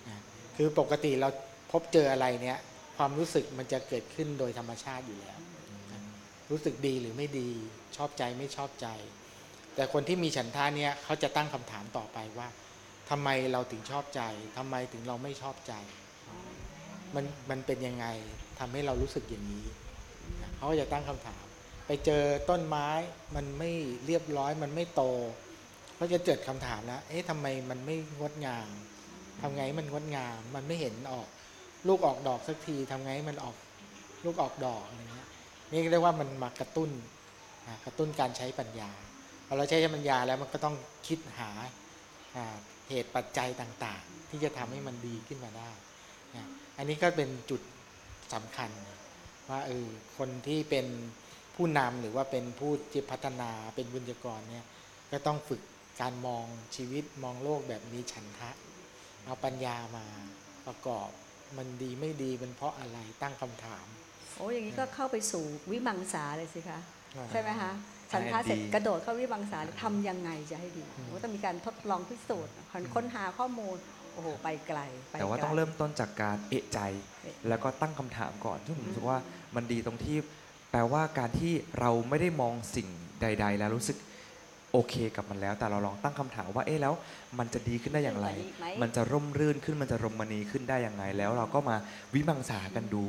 นะคือปกติเราพบเจออะไรเนี่ยความรู้สึกมันจะเกิดขึ้นโดยธรรมชาติอยู่แล้วนะรู้สึกดีหรือไม่ดีชอบใจไม่ชอบใจ แต่คนที่มีฉันทาเนี่ยเขาจะตั้งคำถามต่อไปว่าทำไมเราถึงชอบใจทำไมถึงเราไม่ชอบใจมันมันเป็นยังไงทำให้เรารู้สึกอย่างนี้นะเขาก็จะตั้งคำถาม ไปเจอต้นไม้มันไม่เรียบร้อยมันไม่โต เขาจะเกิดคำถามแล้ว เอ๊ะทำไมมันไม่งดงามทำไงมันงดงาม มันไม่เห็นออก ลูกออกดอกสักทีทำไงมันออกลูกออกดอกอะไรเงี้ย นี่เรียกว่ามันมากระตุ้นกระตุ้นการใช้ปัญญาพอเราใช้ปัญญาแล้วมันก็ต้องคิดหาเหตุปัจจัยต่างๆ ที่จะทำให้มันดีขึ้นมาได้ อันนี้ก็เป็นจุดสำคัญว่าเออคนที่เป็นผู้นำหรือว่าเป็นผู้ที่พัฒนาเป็นบุญกรเนี่ยก็ต้องฝึก การมองชีวิตมองโลกแบบมีฉันทะ เอาปัญญามาประกอบมันดีไม่ดีเป็นเพราะอะไรตั้งคำถาม โอ้อย่างนี้ก็เข้าไปสู่วิมังสาเลยสิคะอ่าใช่ไหมคะฉันทาเสร็จกระโดดเข้าวิมังสาเลยทำยังไงจะให้ดีอืมโอ้ต้องมีการทดลองพิสูจน์ค้นหาข้อมูลโอ้โหไปไกลไปไกลแต่ว่าต้องเริ่มต้นจากการเอะใจเอ๊ะแล้วก็ตั้งคำถามก่อนซึ่งผมรู้สึกว่ามันดีตรงที่ แปลว่าการที่เราไม่ได้มองสิ่งใด ๆ แล้วรู้สึก โอเคกับมันแล้ว แต่เราลองตั้งคำถามว่าเอ๊ะแล้วมันจะดีขึ้นได้อย่างไรขึ้นกว่านี้อีกไหมมันจะร่มรื่นขึ้นมันจะรมณีขึ้นได้ยังไงแล้วเราก็มาวิมังสากันดู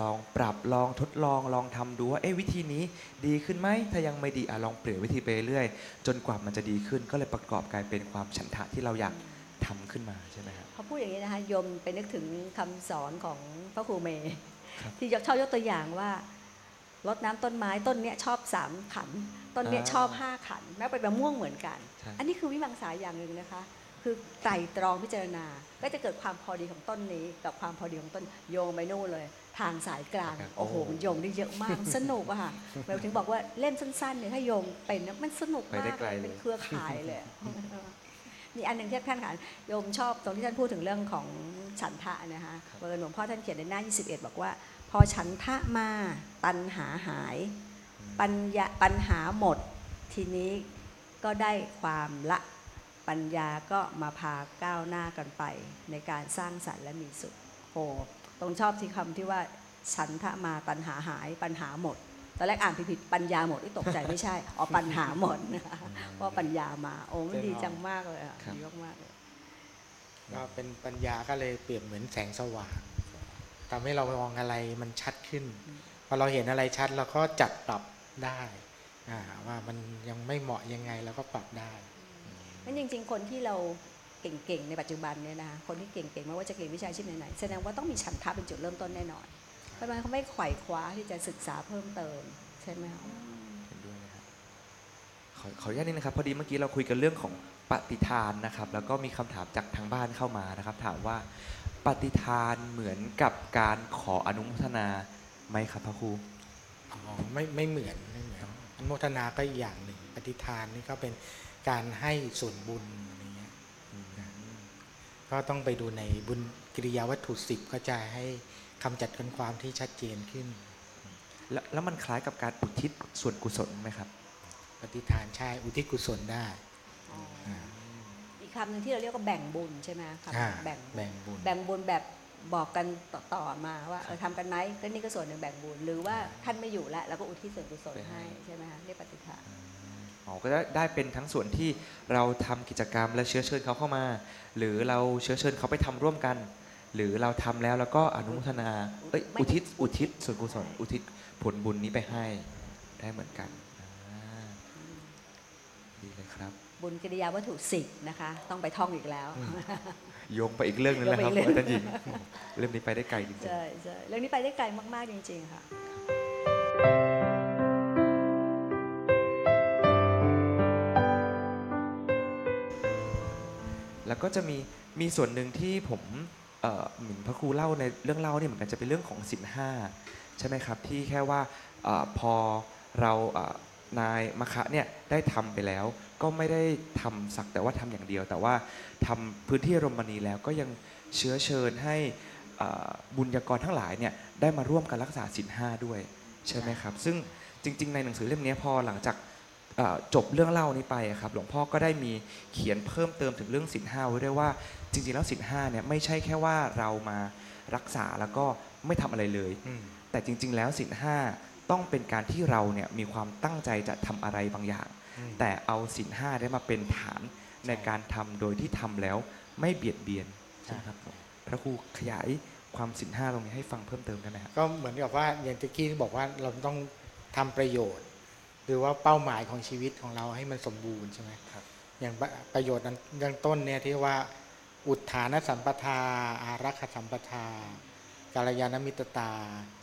ลองปรับลองทดลองลองทำดูว่าเอ๊ะวิธีนี้ดีขึ้นไหมถ้ายังไม่ดีอะลองเปลี่ยนวิธีไปเรื่อยๆจนกว่ามันจะดีขึ้น ก็เลยประกอบกลายเป็นความฉันทะที่เราอยากทำขึ้นมาใช่ไหมครับพอพูดอย่างนี้นะคะโยมไปนึกถึงคำสอนของพระครูเมย์ครับที่ยกชอบยกตัวอย่างว่ารดน้ำต้นไม้ต้นเนี้ยชอบสามขันต้นเนี้ยอ่าชอบห้าขันแม้เป็นมะม่วงเหมือนกันใช่อันนี้คือวิมังสาอย่างหนึ่งนะคะคือคือไตรตรองพิจารณา ก็จะเกิดความพอดีของต้นนี้ กับความพอดีของต้นโยงไปนู่นเลย ทางสายกลางครับโอ้โหโอ้มันโยงได้เยอะมากมันสนุกอะค่ะเราถึงบอกว่าเล่มสั้นๆเนี่ยถ้าโยงเป็นนะมันสนุกไปมากได้ไกลเลยเลยเป็นเครือข่ายเลยมีอันหนึ่งที่ท่านค่ะโยมชอบตรงที่ท่านพูดถึงเรื่องของฉันทะนะคะเบอร์หลวงพ่อท่านเขียนในหน้า 21 บอกว่า พอฉันทะมาตัณหาหาย ปัญญาปัญหาหมด ทีนี้ก็ได้ความละปัญญาก็มาพาก้าวหน้ากันไป ในการสร้างสรรค์และมีสุขโอ้ตรงชอบที่คำที่ว่าฉันทะมาปัญหาหายปัญหาหมดตอนแรกอ่านผิดๆปัญญาหมดที่ตกใจไม่ใช่อ๋อปัญหาหมดนะคะเพราะปัญญามา โอ้มันดีจังมากเลยอะครับดีมากๆเลยก็เป็นปัญญาก็เลยเปรียบเหมือนแสงสว่างทำให้เรามองอะไรมันชัดขึ้นพอเราเห็นอะไรชัดเราก็จัดปรับ ได้อ่าว่ามันยังไม่เหมาะยังไงเราก็ปรับได้นั่นจริง ๆ คนที่เราเก่งๆในปัจจุบันเนี่ยนะคะคนที่เก่งๆไม่ว่าจะเก่งวิชาชีพไหนๆแสดงว่าต้องมีฉันทะเป็นจุดเริ่มต้นแน่นอนเพราะฉะนั้นเขาไม่ไขว่คว้าที่จะศึกษาเพิ่มเติมใช่ไหมคะเห็นด้วยนะครับขอขออนุญาตนิดนะครับพอดีเมื่อกี้เราคุยกันเรื่องของปฏิทานนะครับ แล้วก็มีคำถามจากทางบ้านเข้ามานะครับ ถามว่าปฏิทานเหมือนกับการขออนุโมทนาไหมครับพระครูอ๋อ ไม่ไม่เหมือนไม่เหมือนอนุโมทนาก็อีกอย่างหนึ่งปฏิทานนี่ก็เป็นการให้ส่วนบุญอะไรเงี้ยก็ต้องไปดูในบุญกิริยาวัตถุสิบก็จะให้คำจัดกันความที่ชัดเจนขึ้น แล้วแล้วมันคล้ายกับการอุทิศส่วนกุศลไหมครับ ปฏิทานใช่อุทิศกุศลได้อ่าอีกคำหนึ่งที่เราเรียกว่าแบ่งบุญใช่ไหมคอ่าำแบ่งบุญแบ่งบุญแบ่งบุญแบบ บอกกันต่อๆมาว่าเออทำกันไหมก็นี่ก็ส่วนหนึ่งแบ่งบุญหรือว่าท่านไม่อยู่แล้วเราก็อุทิศส่วนกุศลไปให้ให้ใช่ไหมคะเรียกปฏิทานอ๋อก็ได้ได้เป็นทั้งส่วนที่เราทำกิจกรรมและเชื้อเชิญเขาเข้ามา หรือเราเชื้อเชิญเขาไปทำร่วมกัน หรือเราทำแล้วแล้วก็อนุโมทนาเอ้ยอุทิศอุทิศส่วนกุศลอุทิศผลบุญนี้ไปให้ได้เหมือนกันอ่าดีเลยครับ บุญกิริยาวัตถุสิบนะคะ ต้องไปท่องอีกแล้ว โยงไปอีกเรื่องหนึงแล้วครับโยงไปอีกเรื่องอาจารย์หญิงเรื่องนี้ไปได้ไกลจริงใช่ใช่เรื่องนี้ไปได้ไกลมาก ๆ จริง ๆ ค่ะๆแล้วก็จะมีมีส่วนหนึ่งที่ผมเอ่อเหมือนพระครูเล่าในเรื่องเล่าเนี่ยเหมือนกันจะเป็นเรื่องของสินห้าใช่ไหมครับ ที่แค่ว่าเออพอเราเอ่อนายมคะเนี่ยได้ทำไปแล้ว ก็ไม่ได้ทำสักแต่ว่าทำอย่างเดียว แต่ว่าทำพื้นที่อารมณ์มณีแล้วก็ยังเชื้อเชิญให้เอ่อบุญญากรทั้งหลายเนี่ยได้มาร่วมกันรักษาสินห้าด้วยใช่ไหมครับ ซึ่งจริง ๆ ในหนังสือเล่มนี้พอหลังจากเอ่อจบเรื่องเล่านี้ไปอะครับหลวงพ่อก็ได้มีเขียนเพิ่มเติมถึงเรื่องสินห้าไว้ด้วยว่าจริง ๆ แล้วสินห้าเนี่ยไม่ใช่แค่ว่าเรามารักษาแล้วก็ไม่ทำอะไรเลยอืมแต่จริง ๆ แล้วสินห้า ต้องเป็นการที่เราเนี่ยมีความตั้งใจจะทำอะไรบางอย่างอืมแต่เอาสินห้าได้มาเป็นฐานในการทำโดยที่ทำแล้วไม่เบียดเบียนใช่ไหมครับผมพระครูขยายความสินห้าตรงนี้ให้ฟังเพิ่มเติมได้ไหมครับก็เหมือนกับว่าอย่างตะกี้ที่บอกว่าเราต้องทำประโยชน์ หรือว่าเป้าหมายของชีวิตของเราให้มันสมบูรณ์ใช่ไหมครับอย่างประประโยชน์นั้นเบื้องต้นเนี่ยที่ว่าอุทานสัมปทา อารักขสัมปทากาลยานมิตรตา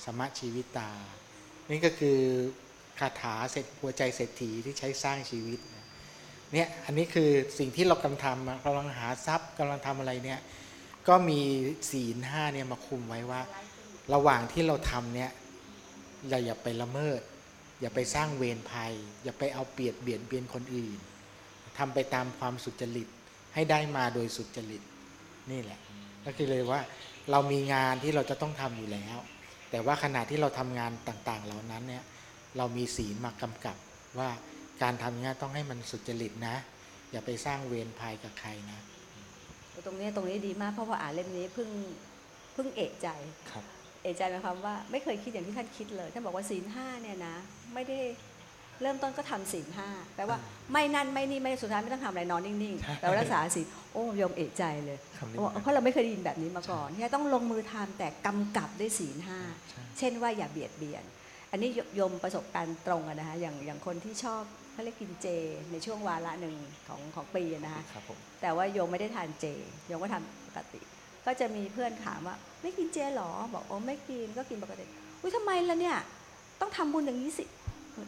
สมะชีวิตา นี่ก็คือคาถาเสร็จหัวใจเศรษฐีที่ใช้สร้างชีวิตเนี่ยอันนี้คือสิ่งที่เรากำลังทำกำลังหาทรัพย์กำลังทำอะไรเนี่ยก็มีศีลห้าเนี่ยมาคุมไว้ว่า ระหว่างที่เราทำเนี่ยเราอย่าไปละเมิด อย่าไปสร้างเวรภัย อย่าไปเอาเปรียบเบียดเบียนคนอื่นทำไปตามความสุจริตให้ได้มาโดยสุจริตนี่แหละ ก็คือเลยว่าเรามีงานที่เราจะต้องทำอยู่แล้ว แต่ว่าขณะที่เราทำงานต่างๆ เหล่านั้นเนี่ยเรามีศีลมากำกับว่าการทำงานต้องให้มันสุจริตนะ อย่าไปสร้างเวรภัยกับใครนะ ตรงนี้ตรงนี้ดีมากเพราะว่าอ่านเล่มนี้เพิ่งเพิ่งเอะใจครับเอะใจหมายความว่าไม่เคยคิดอย่างที่ท่านคิดเลยท่านบอกว่าศีลห้าเนี่ยนะ ไม่ได้ เริ่มต้นก็ทำศีลห้าแปลว่าไม่นั่นไม่นี่ไม่สุดท้ายไม่ต้องทำอะไรนอนนิ่งๆแปลว่ารักษาศีลโอ้โยมเอะใจเลยคำนี้เพราะเพราะเราไม่เคยได้ยินแบบนี้มาก่อนที่ต้องลงมือทำแต่กำกับด้วยศีลห้าใช่เช่นว่าอย่าเบียดเบียน อันนี้โยมประสบการณ์ตรงอะนะคะอย่างอย่างคนที่ชอบเขาเรียกกินเจในช่วงวาระหนึ่งของของปีอะนะคะครับผมแต่ว่าโยมไม่ได้ทานเจโยมก็ทำปกติ ก็จะมีเพื่อนถามว่าไม่กินเจหรอบอกโอ้ไม่กินก็กินปกติอุ้ยทำไมล่ะเนี่ยต้องทำบุญอย่างนี้สิ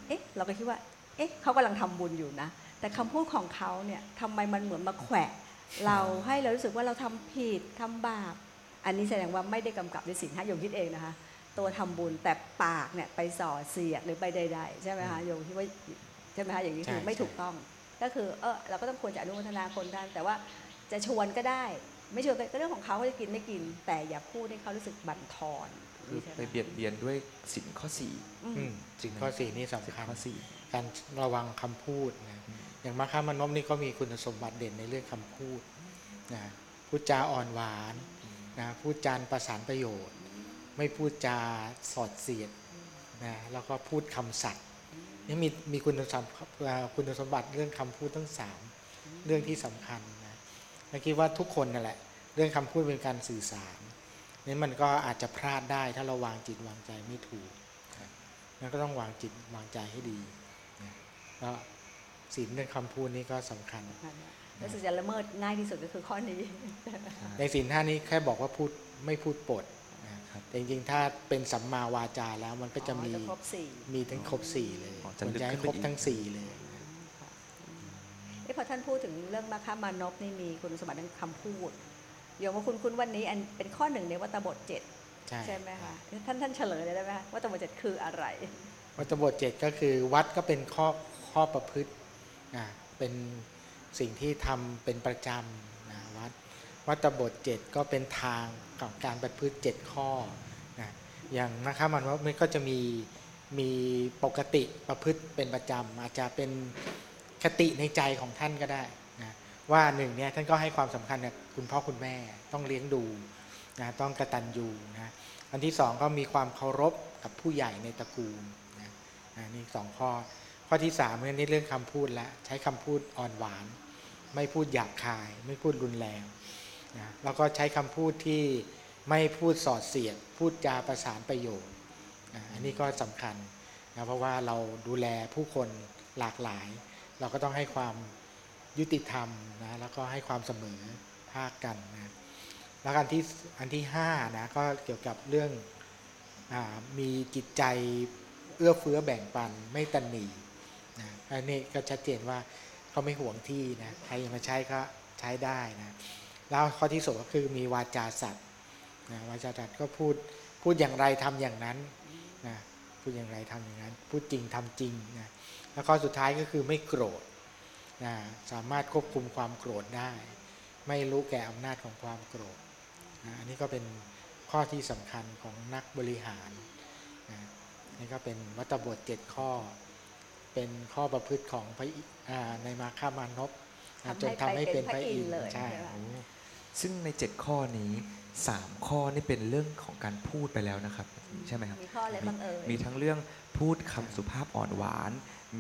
เอ๊ะ เราก็คิดว่า เอ๊ะเขากำลังทำบุญอยู่นะ แต่คำพูดของเขาเนี่ยทำไมมันเหมือนมาแขวะ เราให้เรารู้สึกว่าเราทำผิดทำบาป อันนี้แสดงว่าไม่ได้กำกับในสิ่งที่โยมคิดเองนะคะ ตัวทำบุญแต่ปากเนี่ยไปส่อเสียดหรือไปใดๆใช่ไหมคะโยมคิดว่าใช่ไหมคะอย่างนี้คือใช่ไม่ถูกต้อง ก็คือเออเราก็ต้องควรจะอนุโมทนาคนได้แต่ว่าจะชวนก็ได้ ไม่ชวนก็เรื่องของเขาเขาจะกินไม่กิน แต่อย่าพูดให้เขารู้สึกบั่นทอน คือใช่หมไปเบียดเบียนด้วยสินข้อสี่อืมอืมจริงไหมข้อสี่นี่สินสำคัญข้อสี่การระวังคำพูดนะอย่างมาค้ามานพนี่ก็มีคุณสมบัติเด่นในเรื่องคำพูดนะพูดจาอ่อนหวานนะพูดจานประสานประโยชน์ ไม่พูดจาสอดเสียดนะแล้วก็พูดคำสัตย์นี่มีมีคุณสมบัติอ่าคุณสมบัติเรื่องคำพูดทั้งสามเรื่องที่สำคัญนะและคิดว่าทุกคนนั่นแหละ เรื่องคำพูดเป็นการสื่อสาร นี่มันก็อาจจะพลาดได้ถ้าเราวางจิตวางใจไม่ถูกนะนั่นก็ต้องวางจิตวางใจให้ดีนะก็ศีลเรื่องคำพูดนี่ก็สำคัญนั่นแหละรู้สึกจะละเมิดง่ายที่สุดก็คือข้อนี้ ในศีลห้านี้แค่บอกว่าพูดไม่พูดปดนะแต่จริงๆ ถ้าเป็นสัมมาวาจาแล้วมันก็จะมีอ๋อครบสี่มีทั้งครบสี่เลยอ๋อคจะวรลึกจะให้ขึ้นคไปรบอีกทั้งสี่เลยเอ้พอท่านพูดถึงเรื่องมาคามานพนี่มีคุณสมบัติทางคำพูด โยมว่าคุณคุณวันนี้อันเป็นข้อหนึ่งในวัตบทเจ็ดใช่ใช่ไหมคะท่านท่านเฉลยเลยได้ไหมคะวัตบทเจ็ดคืออะไร วัตบทเจ็ดก็คือวัดก็เป็นข้อข้อประพฤติอ่าเป็นสิ่งที่ทำเป็นประจำนะวัดวัตบทเจ็ดก็เป็นทางของการประพฤติเจ็ดข้อนะอย่างนะครับมันว่ามันก็จะมีมีปกติประพฤติเป็นประจำอาจจะเป็นคติในใจของท่านก็ได้นะ ว่าหนึ่งเนี่ยท่านก็ให้ความสำคัญกับคุณพ่อคุณแม่ต้องเลี้ยงดูนะต้องกระตันยูนะอันที่สองก็มีความเคารพกับผู้ใหญ่ในตระกูลนะอ่านี่สองข้อ ข้อที่สามเนี่ยนี่เรื่องคำพูดแล้วใช้คำพูดอ่อนหวาน ไม่พูดหยาบคาย ไม่พูดรุนแรงนะแล้วก็ใช้คำพูดที่ไม่พูดสอดเสียด พูดจาประสานประโยชน์อ่าอันนี้ก็สำคัญนะเพราะว่าเราดูแลผู้คนหลากหลาย เราก็ต้องให้ความ ยุติธรรมนะแล้วก็ให้ความเสมอภาคกันนะแล้วอันที่อันที่ห้านะก็เกี่ยวกับเรื่องอมีจิตใจเอื้อเฟื้อแบ่งปันไม่ตันหนีนะอันนี้ก็ชัดเจนว่าเขาไม่ห่วงที่นะใครมาใช้ก็ใช้ได้นะแล้วข้อที่สุดก็คือมีวาจาสัตย์นะวาจาสัตย์ก็พูดพูดอย่างไรทำอย่างนั้นนะพูดอย่างไรทำอย่างนั้น พูดจริงทำจริงนะแล้วข้อสุดท้ายก็คือไม่โกรธ นะสามารถควบคุมความโกรธได้ ไม่รู้แก่อำนาจของความโกรธนะอันนี้ก็เป็นข้อที่สำคัญของนักบริหารนะนี่ก็เป็นวัตบทเจ็ดข้อ เป็นข้อประพฤติของพระอิอ่าในมาฆามานพนะจนทำให้เป็นพระอินทร์เลยใช่ใช่ไหมโอ้ซึ่งในเจ็ดข้อนี้สามข้อนี่เป็นเรื่องของการพูดไปแล้วนะครับ ใช่ไหมครับ มีข้ออะไรบ้างเอ่ยมีทั้งเรื่องพูดคำสุภาพอ่อนหวาน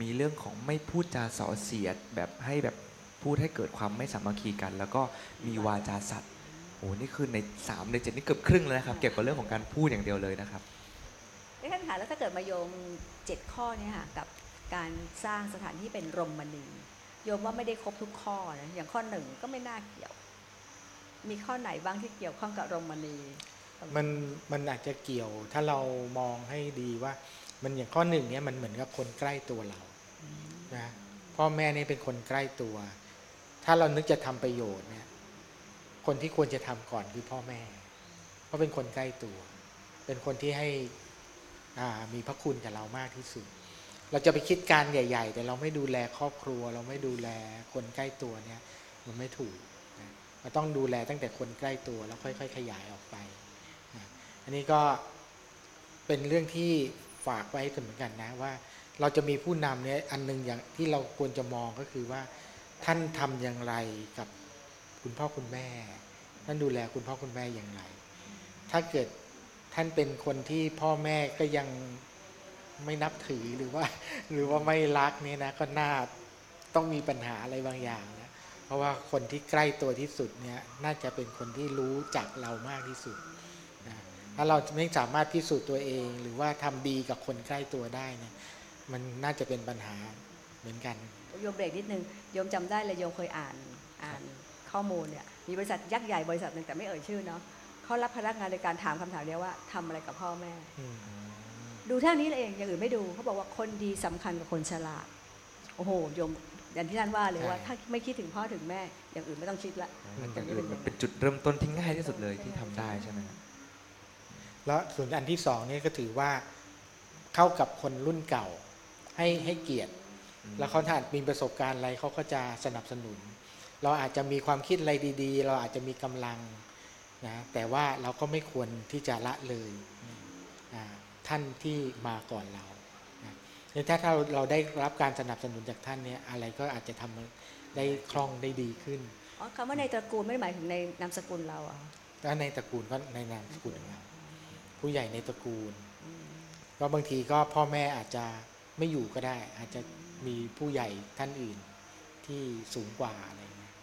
มีเรื่องของไม่พูดจาส่อเสียดแบบให้แบบพูดให้เกิดความไม่สามัคคีกัน แล้วก็มีวาจาสัตย์โอ้นี่คือในสามในเจ็ดนี่เกือบครึ่งเลยนะครับ เกี่ยวกับเรื่องของการพูดอย่างเดียวเลยนะครับเอ้ท่านคะแล้วถ้าเกิดมาโยมเจ็ดข้อเนี่ยค่ะกับการสร้างสถานที่เป็นรมมณีโยมว่าไม่ได้ครบทุกข้อนะอย่างข้อหนึ่งก็ไม่น่าเกี่ยว มีข้อไหนบ้างที่เกี่ยวข้องกับรมมณีมันมันอาจจะเกี่ยวถ้าเรามองให้ดีว่า มันอย่างข้อหนึ่งเนี่ยมันเหมือนกับคนใกล้ตัวเรานะพ่อแม่เนี่ยเป็นคนใกล้ตัว ถ้าเรานึกจะทำประโยชน์เนี่ย คนที่ควรจะทำก่อนคือพ่อแม่ เพราะเป็นคนใกล้ตัว เป็นคนที่ให้อ่ามีพระคุณกับเรามากที่สุด เราจะไปคิดการใหญ่ ๆ แต่เราไม่ดูแลครอบครัว เราไม่ดูแลคนใกล้ตัวเนี่ย มันไม่ถูกนะเราต้องดูแลตั้งแต่คนใกล้ตัวแล้วค่อย ๆ ขยายออกไปนะอันนี้ก็เป็นเรื่องที่ ฝากไว้เหมือนกันนะว่า เราจะมีผู้นำเนี่ยอันหนึงอย่างที่เราควรจะมองก็คือว่า ท่านทำอย่างไรกับคุณพ่อคุณแม่ ท่านดูแลคุณพ่อคุณแม่อย่างไร ถ้าเกิดท่านเป็นคนที่พ่อแม่ก็ยังไม่นับถือหรือว่า หรือว่าไม่รักเนี่ยนะก็น่าต้องมีปัญหาอะไรบางอย่างนะเพราะว่าคนที่ใกล้ตัวที่สุดเนี่ยน่าจะเป็นคนที่รู้จักเรามากที่สุด ถ้าเราไม่สามารถพิสูจน์ตัวเอง หรือว่าทำดีกับคนใกล้ตัวได้เนี่ยมันน่าจะเป็นปัญหาเหมือนกันโยมเบรกนิดนึงโยมจำได้เลยโยมเคยอ่านอ่านข้อมูลเนี่ยมีบริษัทยักษ์ใหญ่บริษัทหนึ่งแต่ไม่เอ่ยชื่อเนาะเขารับพนักงานในการถามคำถามเดียวว่าทำอะไรกับพ่อแม่อืมดูเท่านี้เลยเองอย่างอื่นไม่ดูเขาบอกว่าคนดีสำคัญกว่าคนฉลาดโอ้โหโยมอย่างที่ท่านว่าเลยว่าใช่ถ้าไม่คิดถึงพ่อถึงแม่ อย่างอื่นไม่ต้องคิดละอย่างอื่นมันเป็นจุดเริ่มต้นที่ง่ายที่สุดเลยที่ทำได้ใช่ไหมครับ แล้วส่วนอันที่สองนี่ก็ถือว่าเข้ากับคนรุ่นเก่า ให้ให้เกียรติ แล้วเขาถ้ามีประสบการณ์อะไรเขาก็จะสนับสนุน เราอาจจะมีความคิดอะไรดี ๆ เราอาจจะมีกำลังนะแต่ว่าเราก็ไม่ควรที่จะละเลยอ่าท่านที่มาก่อนเรานะถ้าถ้าเราเราได้รับการสนับสนุนจากท่านเนี่ยอะไรก็อาจจะทำได้คล่องได้ดีขึ้นอ๋อคำว่าในตระกูลไม่ได้หมายถึงในนามสกุลเราอะถ้าในตระกูลก็ในนามสกุลของเรา ผู้ใหญ่ในตระกูล ก็บางทีก็พ่อแม่อาจจะไม่อยู่ก็ได้ อาจจะมีผู้ใหญ่ท่านอื่นที่สูงกว่าอะไรเงี้ย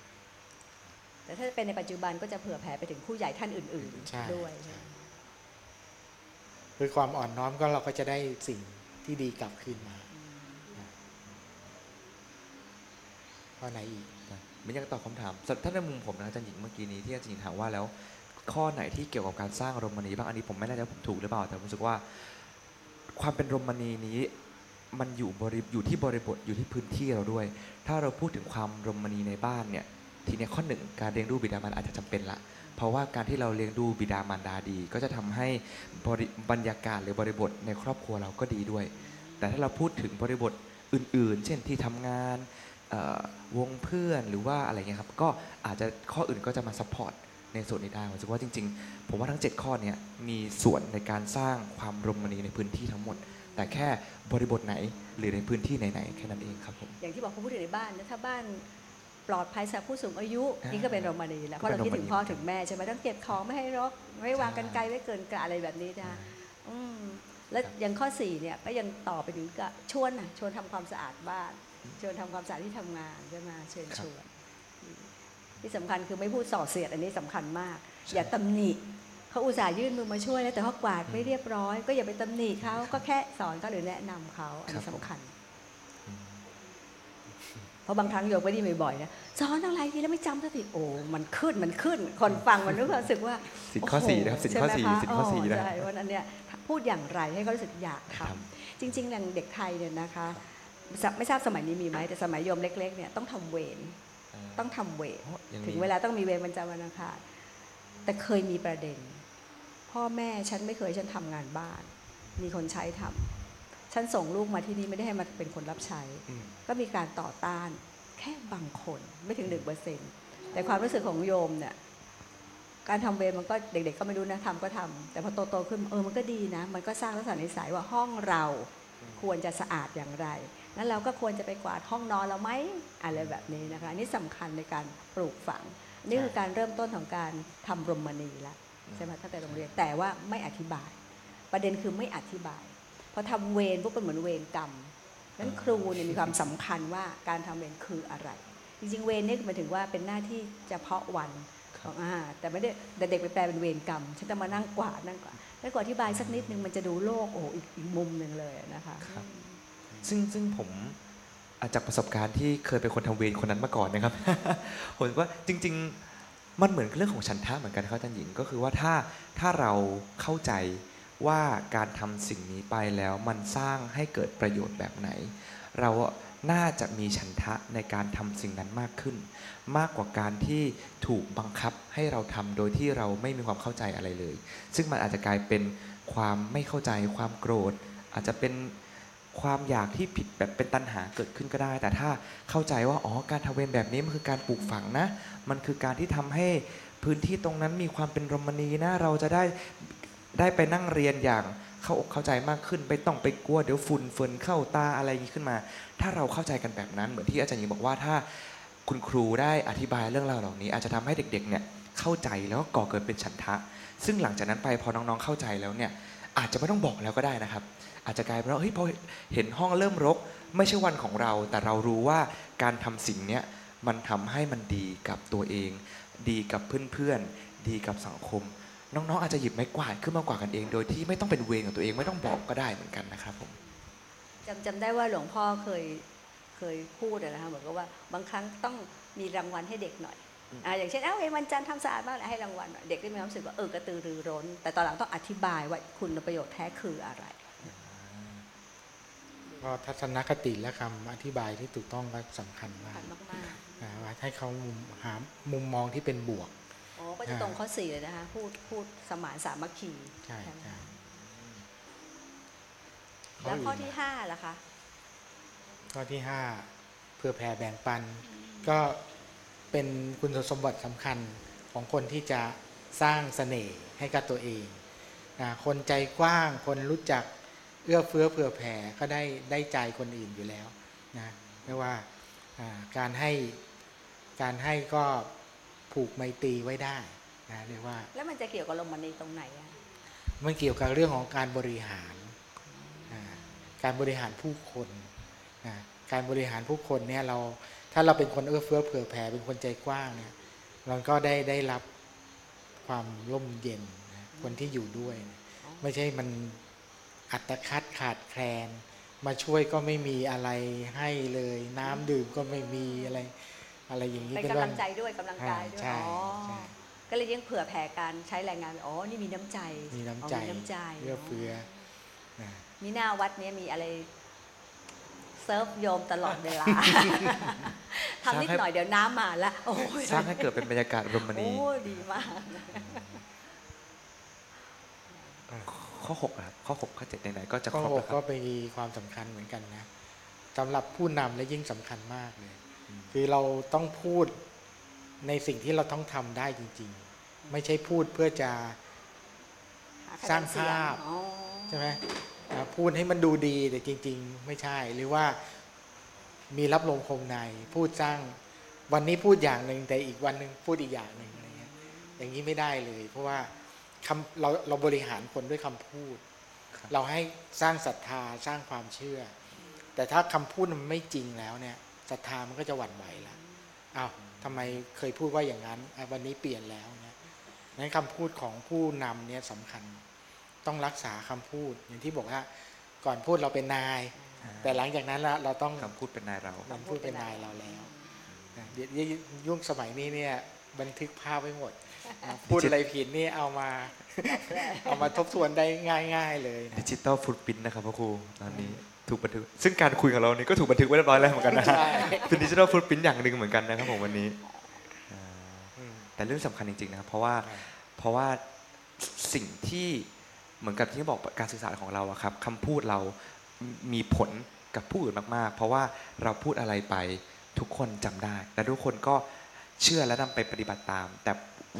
แต่ถ้าเป็นในปัจจุบันก็จะเผื่อแผ่ไปถึงผู้ใหญ่ท่านอื่นใช่ๆด้วยใช่คือความอ่อนน้อมก็เราก็จะได้สิ่งที่ดีกลับคืนมาข้อไหนอีกไม่อยากตอบคำถามสำหรับถ้าในมุมผมนะอาจารย์หญิงเมื่อกี้นี้ที่อาจารย์หญิงถามว่าแล้ว ข้อไหนที่เกี่ยวกับการสร้างรมณีบ้างอันนี้ผมไม่แน่ใจว่าผมถูกหรือเปล่า แต่ผมรู้สึกว่า ความเป็นรมณีนี้ มันอยู่บริอยู่ที่บริบทอยู่ที่พื้นที่เราด้วย ถ้าเราพูดถึงความรมณีในบ้านเนี่ยทีนี้ข้อหนึ่งการเลี้ยงดูบิดามารดาอาจจะจำเป็นละเพราะว่าการที่เราเลี้ยงดูบิดามารดาดี ก็จะทำให้บริบรรยากาศหรือบริบทในครอบครัวเราก็ดีด้วย แต่ถ้าเราพูดถึงบริบทอื่น ๆ เช่นที่ทำงานวงเพื่อนหรือว่าอะไรเงี้ยครับก็อาจจะข้ออื่นก็จะมา support ในส่วนนี้ได้ผมรู้สึกว่าจริง ๆ ผมว่าทั้ง 7 ข้อเนี้ยมีส่วนในการสร้างความรมณีย์ในพื้นที่ทั้งหมด แต่แค่บริบทไหนหรือในพื้นที่ไหนๆแค่นั้นเองครับผมอย่างที่บอกพอพูดถึงในบ้านนะถ้าบ้านปลอดภัยสำหรับผู้สูงอายุอ่านี่นี่ก็เป็นรมณีย์แล้วเพราะเราคิดถึงพ่อถึงแม่ใช่ไหมต้องเก็บของไม่ให้รกไม่วางกันไกลไว้เกินกะอะไรแบบนี้นะอืมแล้วอย่างข้อ4เนี่ยก็ยังต่อไปถึงก็ชวนนะชวนทำความสะอาดบ้านชวนทำความสะอาดที่ทำงานใช่ไหมเชิญชวน ที่สำคัญคือไม่พูดส่อเสียดอันนี้สำคัญมาก อย่าตำหนิเขาอุตส่าห์ยื่นมือมาช่วยแล้วแต่เขากวาดไม่เรียบร้อย ก็อย่าไปตำหนิเขาก็แค่สอนเขาหรือแนะนำเขาอันนี้สำคัญ เพราะบางครั้งโยมก็ได้ยินบ่อยๆนะสอนอะไรทีแล้วไม่จำสักทีโอ้มันขึ้นมันขึ้น คนฟังมันรู้สึกว่าสินข้อสี่นะครับสินข้อสี่ใช่ไหมะสินข้อสี่นะใช่วันนั้นเนี่ยพูดอย่างไรให้เขารู้สึกอยากทครับำจริงๆอย่างเด็กไทยเนี่ยนะคะสไม่ทราบสมัยนี้มีไหมแต่สมัยโยมเล็กๆเนี่ยต้องทำเวร ต้องทำเวรยังมีถึงเวลาต้องมีเวรวันจันทร์วันอังคารแต่เคยมีประเด็น พ่อแม่ฉันไม่เคยให้ฉันทำงานบ้าน มีคนใช้ทำฉันส่งลูกมาที่นี่ไม่ได้ให้มาเป็นคนรับใช้อืมก็มีการต่อต้านแค่บางคนไม่ถึงหนึ่งเปอร์เซ็นแต่ความรู้สึกของโยมเนี่ยการทำเวรมันก็เด็กๆ ก็ไม่รู้นะทำก็ทำแต่พอโตๆขึ้นเออมันก็ดีนะ มันก็สร้างลักษณะนิสัยว่าห้องเราควรจะสะอาดอย่างไร นั้นเราก็ควรจะไปกวาดห้องนอนเราไหมอะไรแบบนี้นะคะอันนี่สำคัญในการปลูกฝัง นี่คือการเริ่มต้นของการทำรมณีแล้วใช่ไหมตั้งแต่โรงเรียนแต่ว่าไม่อธิบาย ประเด็นคือไม่อธิบายพอทำเวรปุ๊บเป็นเหมือนเวรกรรมนั้นครูเนี่ยมีความสำคัญว่าการทำเวรคืออะไร จริงๆเวรเนี่ยหมายถึงว่าเป็นหน้าที่เฉพาะวันของอาแต่ไม่ได้แต่เด็กไปแปลเป็นเวรกรรมฉันจะมานั่งกวาดนั่งกวาดแล้วก็อธิบายสักนิดนึงมันจะดูโลกโอ้โหอีกอีกมุมหนึ่งเลยนะคะครับ ซึ่งซึ่งผมอะจากประสบการณ์ที่เคยเป็นคนทำเวรคนนั้นมาก่อนนะครับผมว่าจริง ๆ มันเหมือนเรื่องของฉันทะเหมือนกันครับอาจารย์หญิงก็คือว่าถ้าถ้าเราเข้าใจว่าการทำสิ่งนี้ไปแล้วมันสร้างให้เกิดประโยชน์แบบไหน เราน่าจะมีฉันทะในการทำสิ่งนั้นมากขึ้น มากกว่าการที่ถูกบังคับให้เราทำโดยที่เราไม่มีความเข้าใจอะไรเลย ซึ่งมันอาจจะกลายเป็นความไม่เข้าใจความโกรธ อาจจะเป็น ความอยากที่ผิดแบบเป็นตัณหาเกิดขึ้นก็ได้ แต่ถ้าเข้าใจว่าอ๋อการทำเวรแบบนี้มันคือการปลูกฝังนะ มันคือการที่ทำให้พื้นที่ตรงนั้นมีความเป็นรมณีนะเราจะได้ได้ไปนั่งเรียนอย่างเข้าอกเข้าใจมากขึ้น ไปต้องไปกลัวเดี๋ยวฝุ่นเฟินเข้าตาอะไรอย่างนี้ขึ้นมา ถ้าเราเข้าใจกันแบบนั้น เหมือนที่อาจารย์หญิงบอกว่าถ้าคุณครูได้อธิบายเรื่องราวเหล่านี้ อาจจะทำให้เด็กๆเนี่ยเข้าใจแล้วก็ก่อเกิดเป็นฉันทะ ซึ่งหลังจากนั้นไปพอน้องๆเข้าใจแล้วเนี่ยอาจจะไม่ต้องบอกแล้วก็ได้นะครับ อาจจะกลายเป็นว่าเฮ้ยพอเห็นห้องเริ่มรก ไม่ใช่วันของเรา แต่เรารู้ว่าการทำสิ่งเนี้ยมันทำให้มันดีกับตัวเอง ดีกับเพื่อนๆ ดีกับสังคม น้องๆ อาจจะหยิบไม้กวาดขึ้นมากวาดกันเอง โดยที่ไม่ต้องเป็นเวรของตัวเองไม่ต้องบอกก็ได้เหมือนกันนะครับผมจำจำได้ว่าหลวงพ่อเคยเคยพูดอะนะคะเหมือนกับว่าบางครั้งต้องมีรางวัลให้เด็กหน่อยอ่าอย่างเช่นเอ้าเอ้ยวันจันทร์ทำสะอาดบ้างให้รางวัลหน่อยเด็กได้มีความรู้สึกว่าเออกระตือรือร้น แต่ตอนหลังต้องอธิบายว่าคุณประโยชน์แท้คืออะไร ก็ทัศนคติและคำอธิบายที่ถูกต้องก็สำคัญมากผ่านมากอ่าว่าให้เขามุมหามุมมองที่เป็นบวกๆอ๋อก็จะตรงข้อสี่เลยนะคะพูดพูดสมานสามัคคีใช่ไหมใช่คะแล้วข้อที่ห้าล่ะคะข้อที่ห้าเพื่อแผ่แบ่งปัน ก็เป็นคุณสมบัติสำคัญของคนที่จะสร้างเสน่ห์ให้กับตัวเองนะคนใจกว้าง คนรู้จัก เอื้อเฟื้อเผื่อแผ่ก็ได้ได้ใจคนอื่นอยู่แล้วนะไม่ว่าอ่าการให้การให้ก็ผูกไมตรีไว้ได้นะเรียกว่า แล้วมันจะเกี่ยวกับลมมันในตรงไหนอะมันเกี่ยวกับเรื่องของการบริหารอ่าการบริหารผู้คนนะการบริหารผู้คนเนี่ยเราถ้าเราเป็นคนเอื้อเฟื้อเผื่อแผ่เป็นคนใจกว้างเนี่ยเราก็ได้ได้รับความร่มเย็นนะคนที่อยู่ด้วยนะไม่ใช่มัน อัตคัดขาดแคลน มาช่วยก็ไม่มีอะไรให้เลย น้ำดื่มก็ไม่มีอะไร อะไรอย่างนี้เป็นเป็นกำว่าลังใจด้วยกำลังกายด้วยใช่อ๋อใช่ก็เลยยังเผื่อแผ่การใช้แรงงานอ๋อนี่มีน้ำใจมีน้ำใจอ๋อมีน้ำใจเอื้อเฟื้อนะมีหน้าวัดเนี้ยมีอะไรเซิร์ฟโยมตลอดเวลาทำนิดหน่อยเดี๋ยวน้ำมาละโอ้ยสร้างให้เกิดเป็นบรรยากาศรมณีโอ้ยดีมาก ข้อ6ครับข้อ6ข้อ7ไหนๆก็จะข้อครบหแล้กวคก็รับมีความสำคัญเหมือนกันนะสำหรับผู้นำและยิ่งสำคัญมากเลยคือเราต้องพูดในสิ่งที่เราต้องทำได้จริง ๆ ไม่ใช่พูดเพื่อจะสร้างภาพอ๋อใช่ไหมอ่าพูดให้มันดูดีแต่จริง ๆ ไม่ใช่ หรือว่ามีรับลมคมใน พูดสร้างวันนี้พูดอย่างหนึ่งแต่อีกวันหนึ่งพูดอีกอย่างหนึ่งอะไรเงี้ยอย่างนี้ไม่ได้เลย เพราะว่า คำเราเราบริหารคนด้วยคำพูดครับเราให้สร้างศรัทธาสร้างความเชื่อ แต่ถ้าคำพูดมันไม่จริงแล้วเนี่ยศรัทธามันก็จะหวั่นไหวละอ้าวทำไมเคยพูดว่าอย่างนั้นอะวันนี้เปลี่ยนแล้วเนี่ยนั้นคำพูดของผู้นำเนี่ยสำคัญต้องรักษาคำพูดอย่างที่บอกว่าก่อนพูดเราเป็นนาย แต่หลังจากนั้นละเราต้องคำพูดเป็นนายเราคำพูดเป็นนายเราแล้วนะเดี๋ยวยุ่งสมัยนี้เนี่ยบันทึกภาพไว้หมดนะ พูดอะไรผิดนี่เอามาเอามาทบทวนได้ง่าย ๆ เลยนะดิจิตอลฟุตพิ้นนะครับพ่อครูตอนนี้ถูกบันทึก ซึ่งการคุยของเรานี้ก็ถูกบันทึกไว้เรียบร้อยแล้วเหมือนกันนะใช่เป็นดิจิทัลฟุตพิ้นอย่างหนึ่งเหมือนกันนะครับผมวันนี้อ่าอืมแต่เรื่องสำคัญจริงๆนะครับเพราะว่าใช่เพราะว่าสิ่งที่เหมือนกับที่บอกการสื่อสารของเราอะครับคำพูดเรามีผลกับผู้อื่นมากๆ เพราะว่าเราพูดอะไรไปทุกคนจำได้ และทุกคนก็เชื่อและนำไปปฏิบัติตาม แต่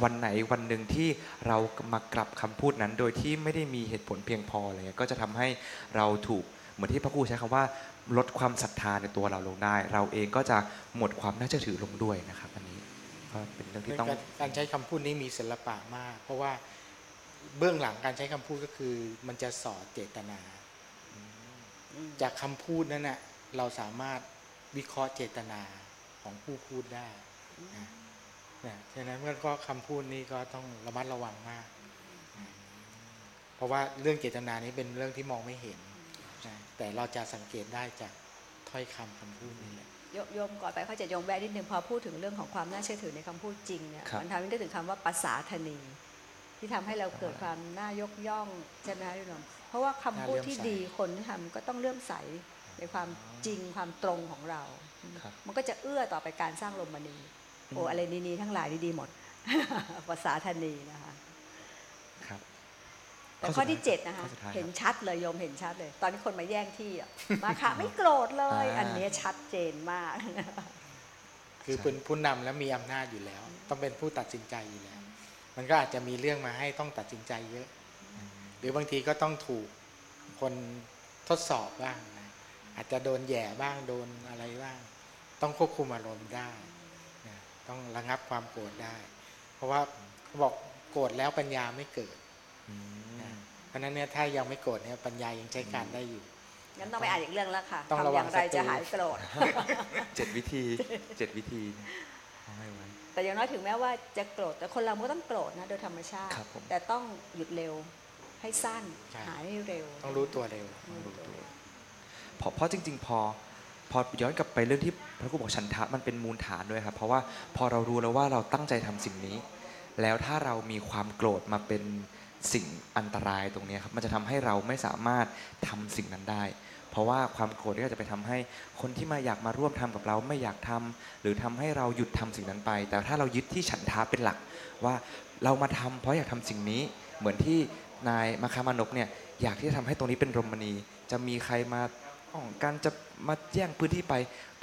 วันไหนวันหนึ่งที่เรามากลับคำพูดนั้น โดยที่ไม่ได้มีเหตุผลเพียงพออะไรเงี้ยก็จะทำให้เราถูกเหมือนที่พระครูใช้คำว่าลดความศรัทธาในตัวเราลงได้ เราเองก็จะหมดความน่าเชื่อถือลงด้วยนะครับอันนี้ก็เป็นเรื่องที่ต้องการใช้คำพูดนี้มีศิลปะมาก เพราะว่าเบื้องหลังการใช้คำพูดก็คือ มันจะสอดเจตนา จากคำพูดนั้นน่ะเราสามารถวิเคราะห์เจตนาของผู้พูดได้นะ นะฉะนั้นก็คำพูดนี้ก็ต้องระมัดระวังมากนะเพราะว่าเรื่องเจตนานี้เป็นเรื่องที่มองไม่เห็นนะแต่เราจะสังเกตได้จากถ้อยคำคำพูดนี่แหละโยโยมก่อนไปเขาจะโยมแวะนิดนึงพอพูดถึงเรื่องของความน่าเชื่อถือในคำพูดจริงเนี่ยครับมันทำให้นึกถึงคำว่าภาษาธนีที่ทำให้เราเกิดความน่ายกย่องใช่ไหมคะพี่หนุ่มเพราะว่าคำพูดที่ดีคนที่ทำก็ต้องเลื่อมใสในความจริงความตรงของเราครับมันก็จะเอื้อต่อไปการสร้างลมมณี โอ้อะไรนีๆทั้งหลายดีๆหมด ภาษาธนีนะคะครับแต่ข้อที่เจ็ดนะคะข้อสุดท้ายครับเห็นชัดเลยโยมเห็นชัดเลย ตอนนี้คนมาแย่งที่อะมาค่ะไม่โกรธเลยอ่าอันเนี้ยชัดเจนมาก คือใช่เป็นผู้นำและมีอำนาจอยู่แล้ว ต้องเป็นผู้ตัดสินใจอยู่แล้ว มันก็อาจจะมีเรื่องมาให้ต้องตัดสินใจเยอะ หรือบางทีก็ต้องถูกคนทดสอบบ้างนะอาจจะโดนแหย่บ้างโดนอะไรบ้าง ต้องควบคุมอารมณ์ได้นะ ต้องระงับความโกรธได้ เพราะว่าเขาบอกโกรธแล้วปัญญาไม่เกิดอืมนะเพราะฉะนั้นเนี่ยถ้ายังไม่โกรธเนี่ยปัญญายังใช้การได้อยู่งั้นต้องไปอ่านอีกเรื่องแล้วค่ะต้องทำระอวังย่างไรศัตรูจะหายโกรธเจ็ดวิธีเจ็ดวิธีเอาให้ไว้แต่อย่างน้อยถึงแม้ว่าจะโกรธแต่คนเราก็ต้องโกรธนะโดยธรรมชาติครับผมแต่ต้องหยุดเร็วให้สั้นใช่หายให้เร็ว ต้องรู้ตัวเร็วต้องรู้ตัวเพราะเพราะจริง ๆ พอ พอย้อนกลับไปเรื่องที่พระครูบอกฉันทะมันเป็นมูลฐานด้วยครับ เพราะว่าพอเรารู้แล้วว่าเราตั้งใจทำสิ่งนี้ แล้วถ้าเรามีความโกรธมาเป็นสิ่งอันตรายตรงนี้ครับมันจะทำให้เราไม่สามารถทำสิ่งนั้นได้ เพราะว่าความโกรธก็จะไปทำให้คนที่มาอยากมาร่วมทำกับเราไม่อยากทำหรือทำให้เราหยุดทำสิ่งนั้นไป แต่ถ้าเรายึดที่ฉันทะเป็นหลัก ว่าเรามาทำเพราะอยากทำสิ่งนี้เหมือนที่นายมาคามานพเนี่ยอยากที่จะทำให้ตรงนี้เป็นรมณี จะมีใครมา ป้องกันจะมาแย่งพื้นที่ไป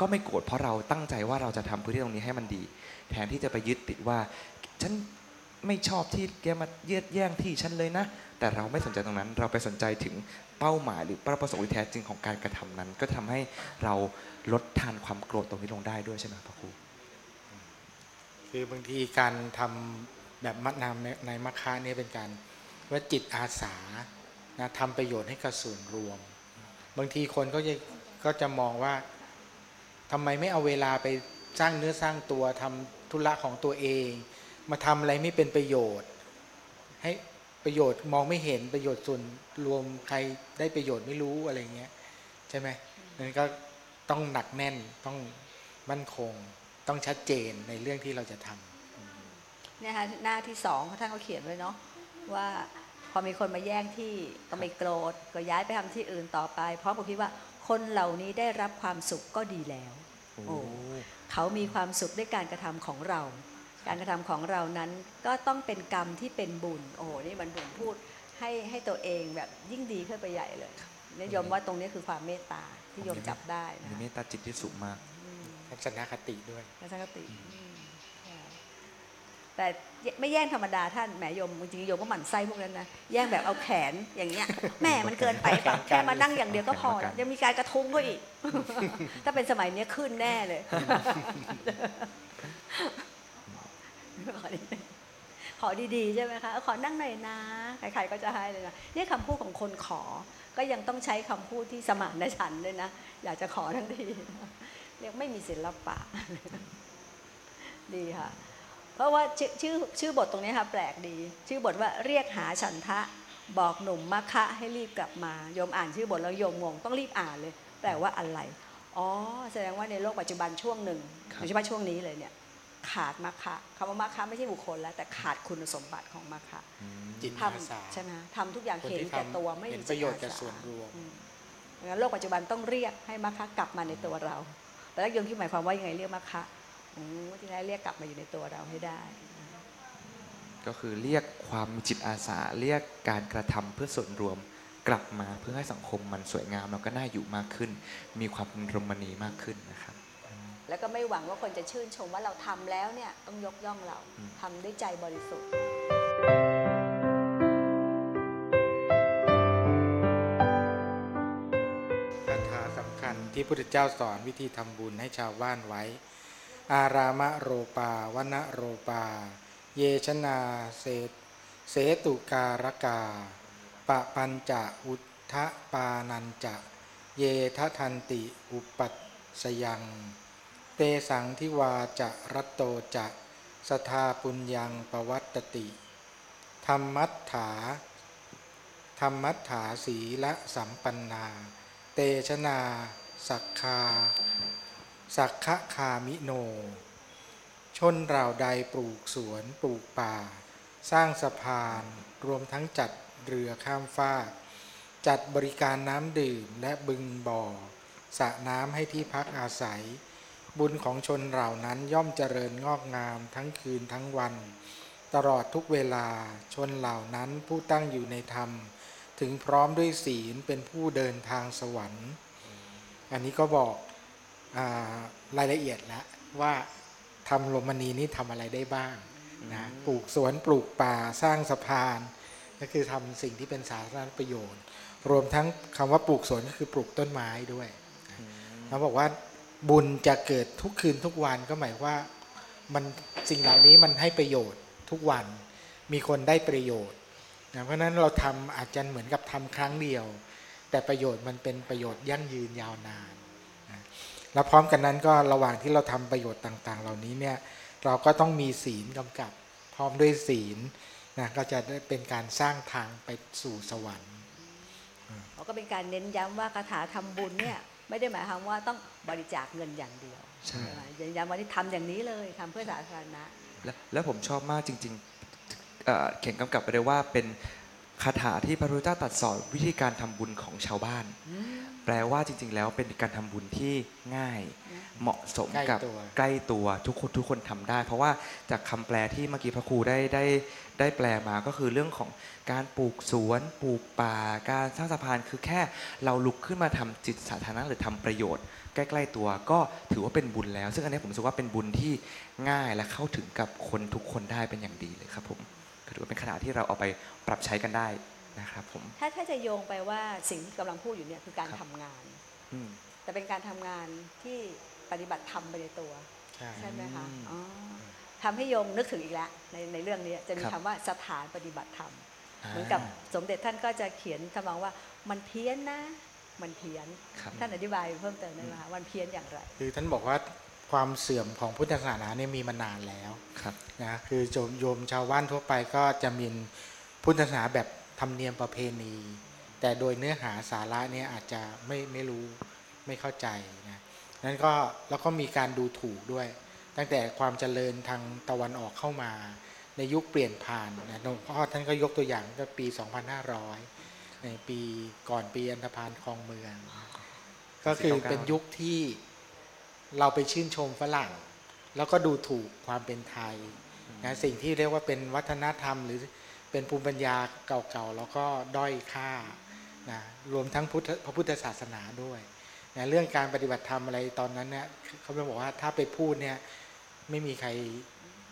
ก็ไม่โกรธเพราะเราตั้งใจว่าเราจะทำพื้นที่ตรงนี้ให้มันดี แทนที่จะไปยึดติดว่า ฉันไม่ชอบที่แกมาเยียดแย่งที่ฉันเลยนะ แต่เราไม่สนใจตรงนั้น เราไปสนใจถึงเป้าหมายหรือเป้าประสงค์ที่แท้จริงของการกระทำนั้น ก็ทำให้เราลดทานความโกรธตรงนี้ลงได้ด้วยใช่ไหมพระครูคือบางทีการทำแบบมัดนาในมัคคะเนี่ยเป็นการว่าจิตอาสานะทำประโยชน์ให้กับส่วนรวม บางทีคนก็จะก็จะมองว่าทำไมไม่เอาเวลาไปสร้างเนื้อสร้างตัวทำธุระของตัวเอง มาทำอะไรไม่เป็นประโยชน์ ให้ประโยชน์มองไม่เห็นประโยชน์ส่วนรวมใครได้ประโยชน์ไม่รู้อะไรเงี้ยใช่ไหมนั่นก็ต้องหนักแน่นต้องมั่นคง ต้องชัดเจนในเรื่องที่เราจะทำเนี่ยค่ะหน้าที่สองท่านเขาเขียนไว้เนาะว่า พอมีคนมาแย่งที่ก็ไม่โกรธก็ย้ายไปทำที่อื่นต่อไปเพราะผมคิดว่าคนเหล่านี้ได้รับความสุขก็ดีแล้วโอ้เขามีความสุขด้วยการกระทำของเรา การกระทำของเรานั้นก็ต้องเป็นกรรมที่เป็นบุญ โอ้โหนี่มันบุญพูดให้ให้ตัวเองแบบยิ่งดีขึ้นไปใหญ่เลยนิยมว่าตรงนี้คือความเมตตาที่โยมจับได้นะมีเมตตาจิตที่สูงมากทัศนคติด้วยทัศนคติอืมใช่ แต่ไม่แย่งธรรมดาท่านแหมโยมจริงๆโยมก็หมั่นไส้พวกนั้นนะแย่งแบบเอาแขนอย่างเงี้ยแม่มันเกินไปปะแค่มานั่งอย่างเดียวก็พอแล้วยังมีการกระทุ้งก็อีก ถ้าเป็นสมัยเนี้ยขึ้นแน่เลย ขอดีขอดีๆใช่ไหมคะเออขอนั่งหน่อยนะใครๆก็จะให้เลยนะนี่คำพูดของคนขอ ก็ยังต้องใช้คำพูดที่สมานฉันท์ด้วยนะอยากจะขอทั้งทีเรียกไม่มีศิลปะ ดีค่ะ เพราะว่าชื่อชื่อชื่อบทตรงนี้ค่ะแปลกดี ชื่อบทว่าเรียกหาฉันทะ บอกหนุ่มมัคคะให้รีบกลับมาโยมอ่านชื่อบทแล้วโยมงงต้องรีบอ่านเลย แปลว่าอะไรอ๋อแสดงว่าในโลกปัจจุบันช่วงหนึ่งครับโดยเฉพาะช่วงนี้เลยเนี่ยขาดมัคคะคำว่ามัคคะไม่ใช่บุคคลแล้ว แต่ขาดคุณสมบัติของมัคคะจิตทอาสาำใช่ไหมทำทุกอย่างคนเห็นที่แก่ทำตัวไม่เห็นมีประโยชน์จิกับตอาสาส่วนรวมอืมดังนั้นโลกปัจจุบันต้องเรียกให้มัคคะกลับมาในตัวเรา แต่แล้วโยมคิดหมายความว่ายังไงเรียกมัคคะอืม ที่แท้เรียกกลับมาอยู่ในตัวเราให้ได้ ก็คือเรียกความมีจิตอาสาเรียกการกระทำเพื่อส่วนรวมกลับมาเพื่อให้สังคมมันสวยงามแล้วก็น่าอยู่มากขึ้น มีความเป็นรมณีมากขึ้นนะครับ แล้วก็ไม่หวังว่าคนจะชื่นชมว่าเราทำแล้วเนี่ยต้องยกย่องเราอืมทำด้วยใจบริสุทธิ์คาถาสำคัญที่พระพุทธเจ้าสอนวิธีทำบุญให้ชาวบ้านไว้ อารามะโรปาวณโรปา เยชนาเสเสตุการกา ปะปัญจะอุทธปานันจะ เยทะทันติอุปัตสยัง เตสังทิวาจะรัตโตจะสทาปุญญังปวัตตติธรรมัฏฐาธรรมัฏฐาสีละสัมปันนา เตชนา สักคา สักขะคามิโน ชนเราใดปลูกสวนปลูกป่า สร้างสะพาน รวมทั้งจัดเรือข้ามฟากจัดบริการน้ำดื่มและบึงบ่อสระน้ำให้ที่พักอาศัย บุญของชนเหล่านั้นย่อมเจริญงอกงามทั้งคืนทั้งวัน ตลอดทุกเวลาชนเหล่านั้นผู้ตั้งอยู่ในธรรม ถึงพร้อมด้วยศีลเป็นผู้เดินทางสวรรค์ อันนี้ก็บอก รายละเอียดแล้วว่าทำโรมณีนี้ทำอะไรได้บ้างนะปลูกสวนปลูกป่าสร้างสะพาน ก็คือทำสิ่งที่เป็นสาธารณประโยชน์ รวมทั้งคำว่าปลูกสวนก็คือปลูกต้นไม้ด้วยเขาบอกว่าบุญจะเกิดทุกคืนทุกวันก็หมายว่ามันสิ่งเหล่านี้มันให้ประโยชน์ทุกวันมีคนได้ประโยชน์นะเพราะฉะนั้นเราทำอาจจะเหมือนกับทำครั้งเดียว แต่ประโยชน์มันเป็นประโยชน์ยั่งยืนยาวนานนะ แล้วพร้อมกันนั้นก็ระหว่างที่เราทำประโยชน์ต่าง ๆ เหล่านี้เนี่ยเราก็ต้องมีศีลกำกับ พร้อมด้วยศีลนะก็จะได้เป็นการสร้างทางไปสู่สวรรค์เขาก็เป็นการเน้นย้ำว่าคาถาทำบุญเนี่ยไม่ได้หมายความว่าต้องบริจาคเงินอย่างเดียวใช่ไหมเน้นย้ำว่าที่ทำอย่างนี้เลยทำเพื่อสาธารณะและแล้วผมชอบมากจริงๆเอ่อเขียนกำกับไปเลยว่าเป็นคาถาที่พระพุทธเจ้าตรัสสอนวิธีการทำบุญของชาวบ้าน แปลว่าจริง ๆ แล้วเป็นการทำบุญที่ง่าย เหมาะสมกับใกล้ตัวใกล้ตัวทุกคนทุกคนทำได้ เพราะว่าจากคำแปลที่เมื่อกี้พระครูได้ได้ได้แปลมาก็คือเรื่องของการปลูกสวน ปลูกป่า การสร้างสะพานคือแค่เราลุกขึ้นมาทำจิตสาธารณะหรือทำประโยชน์ ใกล้ ๆ ตัวก็ถือว่าเป็นบุญแล้ว ซึ่งอันนี้ผมรู้สึกว่าเป็นบุญที่ง่ายและเข้าถึงกับคนทุกคนได้เป็นอย่างดีเลยครับผมก็ถือว่าเป็นขนาดที่เราเอาไปปรับใช้กันได้ นะครับผมถ้าถ้าจะโยงไปว่าสิ่งที่กำลังพูดอยู่เนี่ยคือการครับทำงาน อืมแต่เป็นการทำงานที่ปฏิบัติธรรมไปในตัว ใช่ ใช่ไหมคะอืมอ๋อทำให้โยมนึกถึงอีกแล้วในในเรื่องนี้จะมีครับคำว่าสถานปฏิบัติธรรม เหมือนกับสมเด็จท่านก็จะเขียนทำนองว่ามันเพี้ยนนะ มันเพี้ยน ครับท่านอธิบายเพิ่มเติมได้ไหมคะมันเพี้ยนอย่างไร คือท่านบอกว่าความเสื่อมของพุทธศาสนาเนี่ยมีมานานแล้วครับ นะคือโยมโยมชาวบ้านทั่วไปก็จะมีพุทธศาสนาแบบธ รมเนียมประเพณี แต่โดยเนื้อหาสาระเนี่ยอาจจะไม่ไม่รู้ไม่เข้าใจนะนั้นก็แล้วก็มีการดูถูกด้วย ตั้งแต่ความเจริญทางตะวันออกเข้ามา ในยุคเปลี่ยนผ่านนะหลวงพ่อท่านก็ยกตัวอย่างก็ปี 2500 ในปีก่อนปีอันธพาลคลองเมือง ก็คือเป็นยุคที่เราไปชื่นชมฝรั่ง แล้วก็ดูถูกความเป็นไทยนะสิ่งที่เรียกว่าเป็นวัฒนธรรมหรือ เป็นภูมิปัญญาเก่าๆแล้วก็ด้อยค่านะรวมทั้งพุทธพระพุทธศาสนาด้วยนะเรื่องการปฏิบัติธรรมอะไรตอนนั้นเนี่ยเขาบอกว่าถ้าไปพูดเนี่ยไม่มีใคร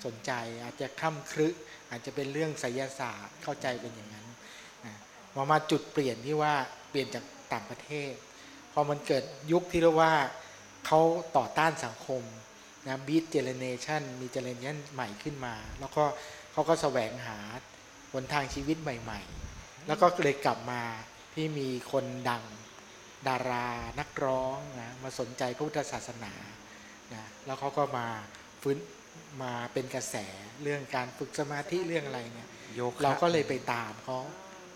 สนใจ อาจจะคล่ำครึอาจจะเป็นเรื่องไสยศาสตร์เข้าใจเป็นอย่างนั้นนะมามาจุดเปลี่ยนที่ว่าเปลี่ยนจากต่างประเทศ พอมันเกิดยุคที่เรียกว่าเขาต่อต้านสังคมนะบีทเจเนเรชันมีเจเนเรชันใหม่ขึ้นมา แล้วก็เขาก็แสวงหา หนทางชีวิตใหม่ ๆ แล้วก็เลยกลับมาที่มีคนดังดารานักร้องนะมาสนใจพระพุทธศาสนานะแล้วเขาก็มาฟื้นมาเป็นกระแสเรื่องการฝึกสมาธิเรื่องอะไรเนี่ยโยคะเราก็เลยไปตามเขา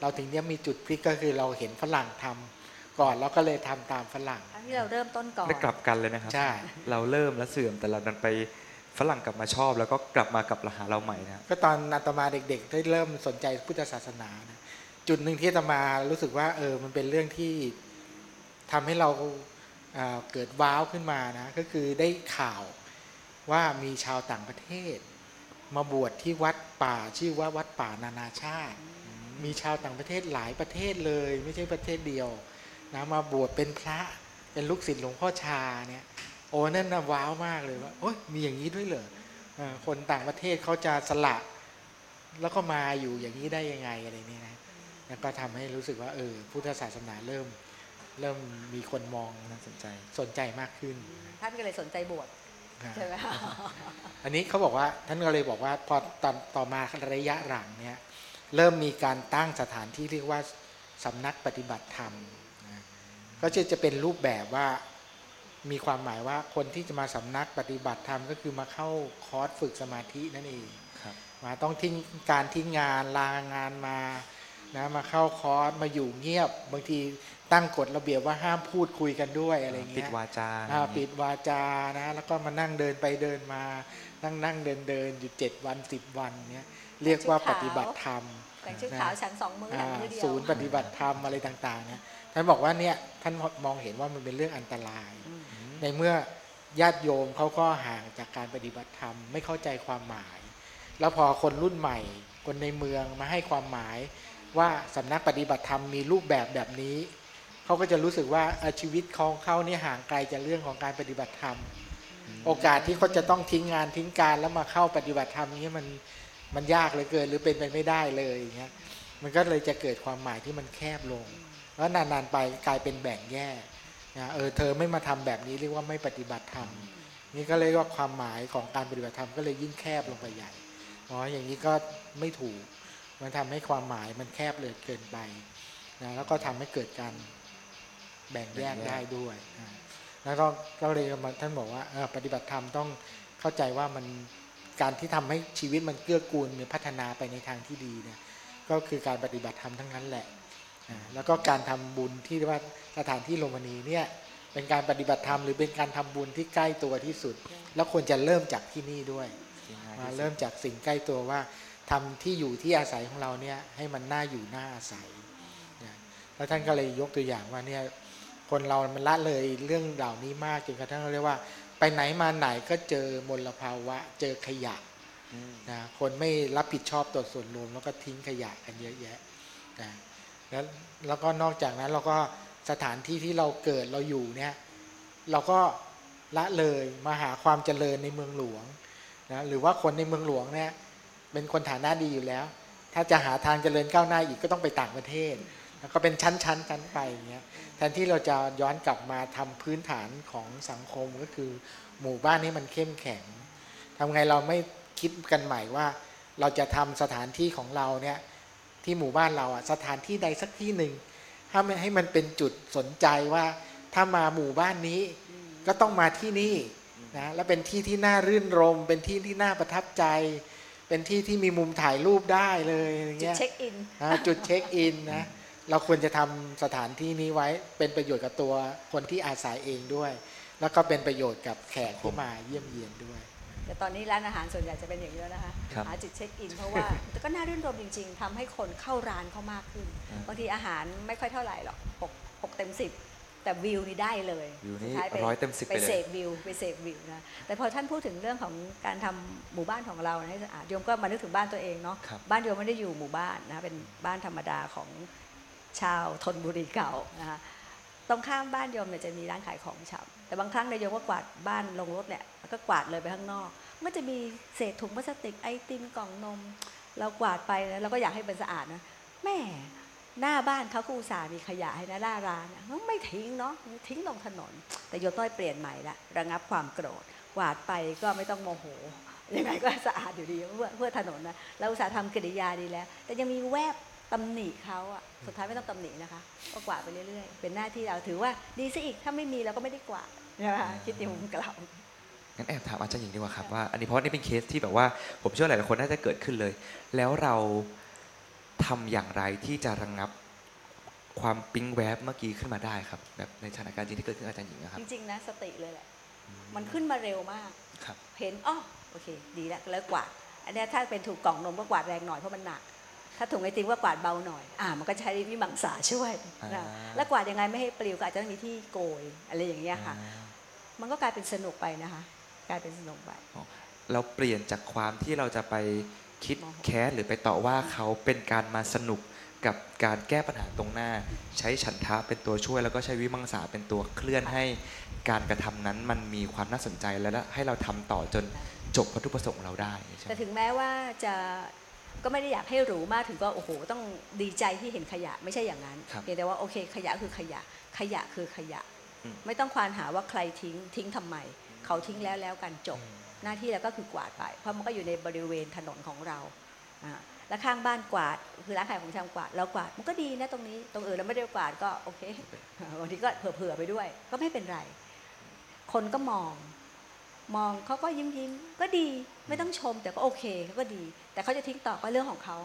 เราถึงเนี้ยมีจุดพลิกก็คือเราเห็นฝรั่งทำก่อนเราก็เลยทำตามฝรั่งครั้งที่เราเริ่มต้นก่อนได้กลับกันเลยนะครับใช่เราเริ่มแล้วเสื่อมแต่เราดันไป ฝรั่งกลับมาชอบแล้วก็กลับมากับหาเราใหม่นะก็ตอนอาตมาเด็กๆได้เริ่มสนใจพุทธศาสนานะจุดหนึ่งที่อาตมารู้สึกว่าเออมันเป็นเรื่องที่ทำให้เราเเกิดว้าวขึ้นมานะก็คือได้ข่าวว่ามีชาวต่างประเทศ มาบวชที่วัดป่าชื่อว่าวัดป่านานาชาติ มีชาวต่างประเทศหลายประเทศเลย ไม่ใช่ประเทศเดียวนะมาบวชเป็นพระเป็นลูกศิษย์หลวงพ่อชาเนี่ย อ้นั่นนะว้าวมากเลยว่าโอ้ยมีอย่างนี้ด้วยเหรอเออคนต่างประเทศเขาจะสละ แล้วก็มาอยู่อย่างนี้ได้ยังไงอะไรนี่นะแล้วก็ทำให้รู้สึกว่าเออพุทธศาสนาเริ่มเริ่มมีคนมองน่าสนใจสนใจมากขึ้น ท่านก็เลยสนใจบวชนะใช่ไหมคะอันนี้เขาบอกว่าท่านก็เลยบอกว่าพอตอนต่อมาระยะหลังเนี่ยเริ่มมีการตั้งสถานที่เรียกว่าสำนักปฏิบัติธรรมนะก็จะจะเป็นรูปแบบว่า มีความหมายว่าคนที่จะมาสำนักปฏิบัติธรรมก็คือมาเข้าคอร์สฝึกสมาธินั่นเองครับมาต้องทิ้งการทิ้งงานลางานมานะมาเข้าคอร์สมาอยู่เงียบ บางทีตั้งกฎระเบียบว่าห้ามพูดคุยกันด้วยอะไรเงี้ยปิดวาจาอ่าปิดวาจานะแล้วก็มานั่งเดินไปเดินมา นั่งนั่งเดินเดินอยู่เจ็ดวันสิบวันเนี้ยเรียกว่าปฏิบัติธรรมแต่งชุดขาวฉันสองมือหนังมือเดียวศูนย์ปฏิบัติธรรมอะไรต่างๆเนี่ยท่านบอกว่าเนี่ยท่านมองเห็นว่ามันเป็นเรื่องอันตรายอืม ในเมื่อญาติโยมเขาก็ห่างจากการปฏิบัติธรรม ไม่เข้าใจความหมาย แล้วพอคนรุ่นใหม่ คนในเมืองมาให้ความหมายว่าสำนักปฏิบัติธรรมมีรูปแบบแบบนี้เขาก็จะรู้สึกว่าชีวิตของเขานี่ห่างไกลจากเรื่องของการปฏิบัติธรรม โอกาสที่เขาจะต้องทิ้งงานทิ้งการแล้วมาเข้าปฏิบัติธรรมนี้มันมันยากเหลือเกินหรือเป็นไปไม่ได้เลยอย่างเงี้ยมันก็เลยจะเกิดความหมายที่มันแคบลง แล้วนานๆไปกลายเป็นแบ่งแยก นะเออเธอไม่มาทำแบบนี้เรียกว่าไม่ปฏิบัติธรรมนี่ก็เลยว่าความหมายของการปฏิบัติธรรมก็เลยยิ่งแคบลงไปใหญ่อ๋ออย่างนี้ก็ไม่ถูกมันทำให้ความหมายมันแคบเลยเกินไปนะแล้วก็ทำให้เกิดการแบ่งแยกได้ด้วยนะแล้วก็ก็เลยมาท่านบอกว่าเออปฏิบัติธรรมต้องเข้าใจว่ามันการที่ทำให้ชีวิตมันเกื้อกูลมีพัฒนาไปในทางที่ดีเนี่ยก็คือการปฏิบัติธรรมทั้งนั้นแหละอ่าแล้วก็การทำบุญที่เรียกว่า สถานที่โรมณีเนี่ยเป็นการปฏิบัติธรรมหรือเป็นการทำบุญที่ใกล้ตัวที่สุด แล้วควรจะเริ่มจากที่นี่ด้วยมาเริ่มจากสิ่งใกล้ตัวว่าทำที่อยู่ที่อาศัยของเราเนี่ยให้มันน่าอยู่น่าอาศัยนะแล้วท่านก็เลยยกตัวอย่างว่าเนี่ยคนเรามันละเลยเรื่องเหล่านี้มากจนกระทั่งเราเรียกว่า ไปไหนมาไหนก็เจอมลภาวะ เจอขยะนะคนไม่รับผิดชอบต่อส่วนรวมแล้วก็ทิ้งขยะกันเยอะแยะนะแล้วแล้วก็นอกจากนั้นเราก็ สถานที่ที่เราเกิดเราอยู่เนี่ยเราก็ละเลยมาหาความเจริญในเมืองหลวงนะหรือว่าคนในเมืองหลวงเนี่ยเป็นคนฐานะดีอยู่แล้ว ถ้าจะหาทางเจริญก้าวหน้าอีกก็ต้องไปต่างประเทศแล้วก็เป็นชั้นชั้นชั้นไปอย่างเงี้ยแทนที่เราจะย้อนกลับมาทำพื้นฐานของสังคมก็คือ หมู่บ้านนี้มันเข้มแข็งทำไงเราไม่คิดกันใหม่ว่าเราจะทำสถานที่ของเราเนี่ยที่หมู่บ้านเราอะสถานที่ใดสักที่หนึ่ง ถ้ามันให้มันเป็นจุดสนใจว่าถ้ามาหมู่บ้านนี้ก็ต้องมาที่นี่นะและเป็นที่ที่น่ารื่นรม เป็นที่ที่น่าประทับใจ เป็นที่ที่มีมุมถ่ายรูปได้เลยอย่างจุดเงี้ยเช็คอินอ่าจุดเช็คอินนะเราควรจะทำสถานที่นี้ไว้เป็นประโยชน์กับตัวคนที่อาศัยเองด้วย แล้วก็เป็นประโยชน์กับแขกที่มาเยี่ยมเยียนด้วย แต่ตอนนี้ร้านอาหารส่วนใหญ่จะเป็นอย่างนี้แล้วนะคะครับหาจุดเช็คอินเพราะว่าแต่ก็น่ารื่นรมจริง ๆทำให้คนเข้าร้านเขามากขึ้นอ่าบางทีอาหารไม่ค่อยเท่าไหร่หรอกหกหกเต็มสิบแต่วิวนี่ได้เลยวิวนี่สุดท้ายไปร้อยเต็ม10ไปไปเลยเสพวิวไปเสพวิวนะแต่พอท่านพูดถึงเรื่องของการทำหมู่บ้านของเรานะให้สะอาดโยมก็มานึกถึงบ้านตัวเองเนาะครับบ้านโยมไม่ได้อยู่หมู่บ้านนะคะเป็นบ้านธรรมดาของชาวธนบุรีเก่านะคะ ตรงข้ามบ้านโยมเนี่ยจะมีร้านขายของชำแต่บางครั้งนี่ยโยมก็กวาดบ้านลงรถเนี่ยแล้วก็กวาดเลยไปข้างนอกมันจะมีเศษถุงพลาสติกไอติมกล่องนม เรากวาดไปแล้วเราก็อยากให้มันสะอาดนะแม่หน้าบ้านเขาก็อุตส่าห์มีขยะให้นะหน้าร้านน่ะไม่ทิ้งเนาะทิ้งลงถนน แต่โยมต้อยเปลี่ยนใหม่ละระงับความโกรธกวาดไปก็ไม่ต้องโมโหยังไงก็สะอาดอยู่ดีเพื่อเพื่อถนนนะเราอุตส่าห์ทำกิริยาดีแล้ว แต่ยังมีแวบ ตำหนิเขาอะสุดท้ายไม่ต้องตำหนินะคะ ก็กวาดไปเรื่อยๆ เป็นหน้าที่เราถือว่าดีซะอีกถ้าไม่มีเราก็ไม่ได้กวาดนะคะคิดในมุมกลับงั้นแอบถามอาจารย์หญิงดีกว่าครับว่าอันนี้เพราะนี่เป็นเคสที่แบบว่าผมเชื่อหลายๆคนน่าจะเกิดขึ้นเลย แล้วเราทำอย่างไรที่จะระงงับความปิ๊งแวบเมื่อกี้ขึ้นมาได้ครับแบบในสถานการณ์จริงที่เกิดขึ้นกับอาจารย์หญิงนะครับจริงๆนะสติเลยแหละมันขึ้นมาเร็วมากครับเห็นอ๋อโอเค ดีแล้วแล้วกวาดอันเนี้ยถ้าเป็นถูกกล่องนมก็กวาดแรงหน่อยเพราะมันหนัก ถ้าถุงไอติมก็กวาดเบาหน่อย อ่า มันก็ใช้วิมังสาช่วยนะอ่าแล้วกวาดยังไงไม่ให้ปลิวก็อาจจะต้องมีที่โกยอะไรอย่างเงี้ยค่ะอ่ามันก็กลายเป็นสนุกไปนะคะ กลายเป็นสนุกไป เราเปลี่ยนจากความที่เราจะไปคิดโมโหแค้นหรือไปต่อว่าเขาเป็นการมาสนุกกับการแก้ปัญหาตรงหน้า ใช้ฉันทะเป็นตัวช่วย แล้วก็ใช้วิมังสาเป็นตัวเคลื่อนให้การกระทำนั้นมันมีความน่าสนใจและให้เราทำต่อจนจบวัตถุประสงค์ของเราได้ใช่ไหมแต่ถึงแม้ว่าจะ ก็ไม่ได้อยากให้หรูมากถึงก็โอ้โหต้องดีใจที่เห็นขยะไม่ใช่อย่างนั้นครับเพียงแต่ว่าโอเค ขยะคือขยะ ขยะคือขยะอืมไม่ต้องควานหาว่าใครทิ้งทิ้งทำไม เขาทิ้งแล้วแล้วกันจบ หน้าที่เราก็คือกวาดไป เพราะมันก็อยู่ในบริเวณถนนของเราอ่าแล้วข้างบ้านกวาดคือร้านขายของชำกวาดเรากวาดมันก็ดีนะตรงนี้ตรงอื่นเราไม่ได้กวาดก็โอเคบางทีก็เผื่อๆไปด้วย ก็ไม่เป็นไร คนก็มอง มองเขาก็ยิ้มยิ้มๆก็ดีไม่ต้องชมแต่ก็โอเคเขาก็ดี แต่เขาจะทิ้งต่อก็เรื่องของเขา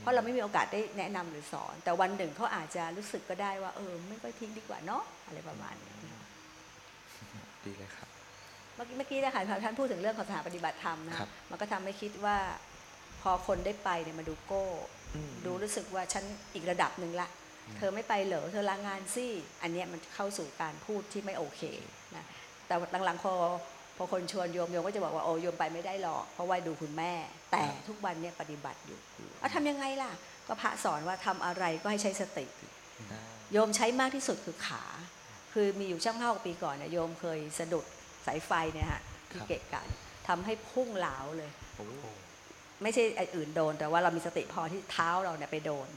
เพราะเราไม่มีโอกาสได้แนะนำหรือสอน แต่วันหนึ่งเขาอาจจะรู้สึกก็ได้ว่า เออ ไม่ก็ทิ้งดีกว่าเนาะอะไรประมาณนี้ดีเลยครับ เมื่อกี้เมื่อกี้นะคะท่านพูดถึงเรื่องของสถานปฏิบัติธรรมนะครับมันก็ทำให้คิดว่า พอคนได้ไปเนี่ยมาดูโก้อืมดูรู้สึกว่าฉันอีกระดับหนึ่งละเธอไม่ไปเหรอเธอลางานสิอันเนี้ยมันเข้าสู่การพูดที่ไม่โอเคนะแต่หลังๆพอ พอคนชวนโยมโยมก็จะบอกว่าโอ้โยมไปไม่ได้หรอกเพราะว่าดูคุณแม่ แต่ทุกวันเนี่ยปฏิบัติอยู่เอาทำยังไงล่ะ ก็พระสอนว่าทำอะไรก็ให้ใช้สติอ่าโยมใช้มากที่สุดคือขา คือมีอยู่ช่างเท่าปีก่อนเนี่ยโยมเคยสะดุดสายไฟเนี่ยฮะที่เกะกะทำให้พุ่งเหลาเลยโอ้ไม่ใช่ไอ้อื่นโดน แต่ว่าเรามีสติพอที่เท้าเราเนี่ยไปโดน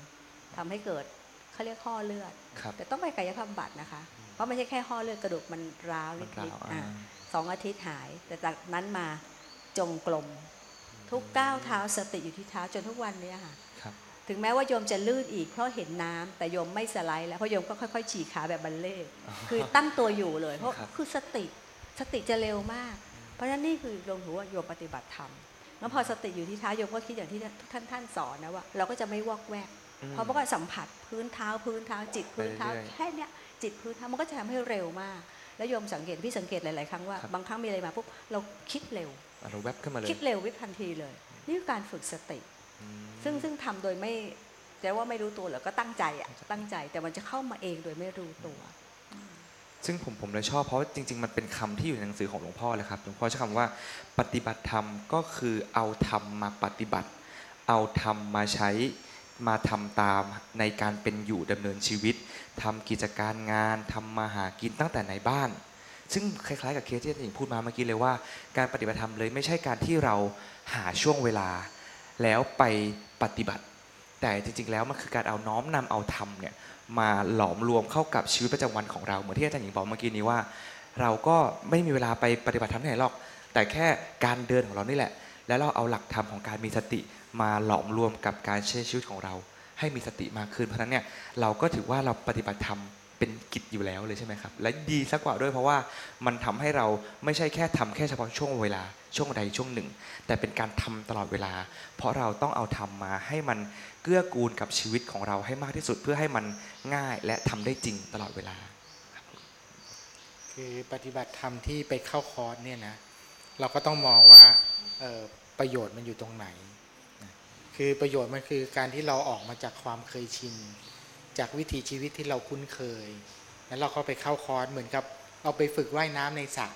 ทำให้เกิดเขาเรียกข้อเลือดครับแต่ต้องไปกายภาพบำบัดนะคะ เพราะไม่ใช่แค่ข้อเลือดกระดูกมันร้าวมันนิกล่าดวๆอ่าอะ สองอาทิตย์หาย แต่จากนั้นมาจงกลม ทุกก้าวเท้าสติอยู่ที่เท้าจนทุกวันเนี้ค่ะครับถึงแม้ว่าโยมจะลื่นอีกเพราะเห็นน้ำแต่โยมไม่สไลด์แล้วเพราะโยมก็ค่อยๆฉีกขาแบบบัลเล่ต์คือตั้งตัวอยู่เลย เพราะครับคือสติสติจะเร็วมาก เพราะฉะนั้นนี่คือโยมถือว่าโยมปฏิบัติธรรมแล้วพอสติอยู่ที่เท้าโยมก็คิดอย่างที่ทุกท่านท่านสอนนะว่าเราก็จะไม่วอกแวกอืมเพราะมันก็สัมผัสพื้นเท้าพื้นเท้าจิตพื้นเท้าไปเรื่อยๆแค่เนี้ยจิตพื้นเท้ามันก็จะทำให้เร็วมาก แล้วโยมสังเกตพี่สังเกตหลาย ๆ ครั้งว่าครับบางครั้งมีอะไรมาปุ๊บเราคิดเร็วอะเราแวบขึ้นมาเลยคิดเร็ววิบทันทีเลย นี่คือการฝึกสติ ซึ่งซึ่งทำโดยไม่จะว่าไม่รู้ตัวหรือก็ตั้งใจอะตั้งใจแต่มันจะเข้ามาเองโดยไม่รู้ตัว ซึ่งผมผมเลยชอบเพราะว่าจริง ๆ มันเป็นคำที่อยู่ในหนังสือของหลวงพ่อเลยครับหลวงพ่อใช้คำว่า ปฏิบัติธรรมก็คือเอาธรรมมาปฏิบัติ เอาธรรมมาใช้ มาทำตามในการเป็นอยู่ดำเนินชีวิตทำกิจการงานทำมาหากินตั้งแต่ในบ้าน ซึ่งคล้ายๆกับเคสที่อาจารย์หญิงพูดมาเมื่อกี้เลยว่า การปฏิบัติธรรมเลยไม่ใช่การที่เราหาช่วงเวลา แล้วไปปฏิบัติ แต่จริงๆแล้วมันคือการเอาน้อมนำเอาธรรมเนี่ยมาหลอมรวมเข้ากับชีวิตประจำวันของเรา เหมือนที่อาจารย์หญิงบอกเมื่อกี้นี้ว่า เราก็ไม่มีเวลาไปปฏิบัติธรรมที่ไหนหรอก แต่แค่การเดินของเรานี่แหละ แล้วเราเอาหลักธรรมของการมีสติ มาหลอมรวมกับการใช้ชีวิตของเรา ให้มีสติมากขึ้นเพราะนั้นเนี่ยเราก็ถือว่าเราปฏิบัติธรรมเป็นกิจอยู่แล้วเลยใช่ไหมครับ และดีสักกว่าด้วยเพราะว่ามันทำให้เราไม่ใช่แค่ทำแค่เฉพาะช่วงเวลาช่วงใดช่วงหนึ่ง แต่เป็นการทำตลอดเวลา เพราะเราต้องเอาธรรมาให้มันเกื้อกูลกับชีวิตของเราให้มากที่สุดเพื่อให้มันง่ายและทำได้จริงตลอดเวลา คือปฏิบัติธรรมที่ไปเข้าคอร์สเนี่ยนะเราก็ต้องมองว่าประโยชน์มันอยู่ตรงไหน คือประโยชน์มันคือการที่เราออกมาจากความเคยชิน จากวิถีชีวิตที่เราคุ้นเคย แล้วเราก็ไปเข้าคอร์สเหมือนกับ เอาไปฝึกว่ายน้ำในสระ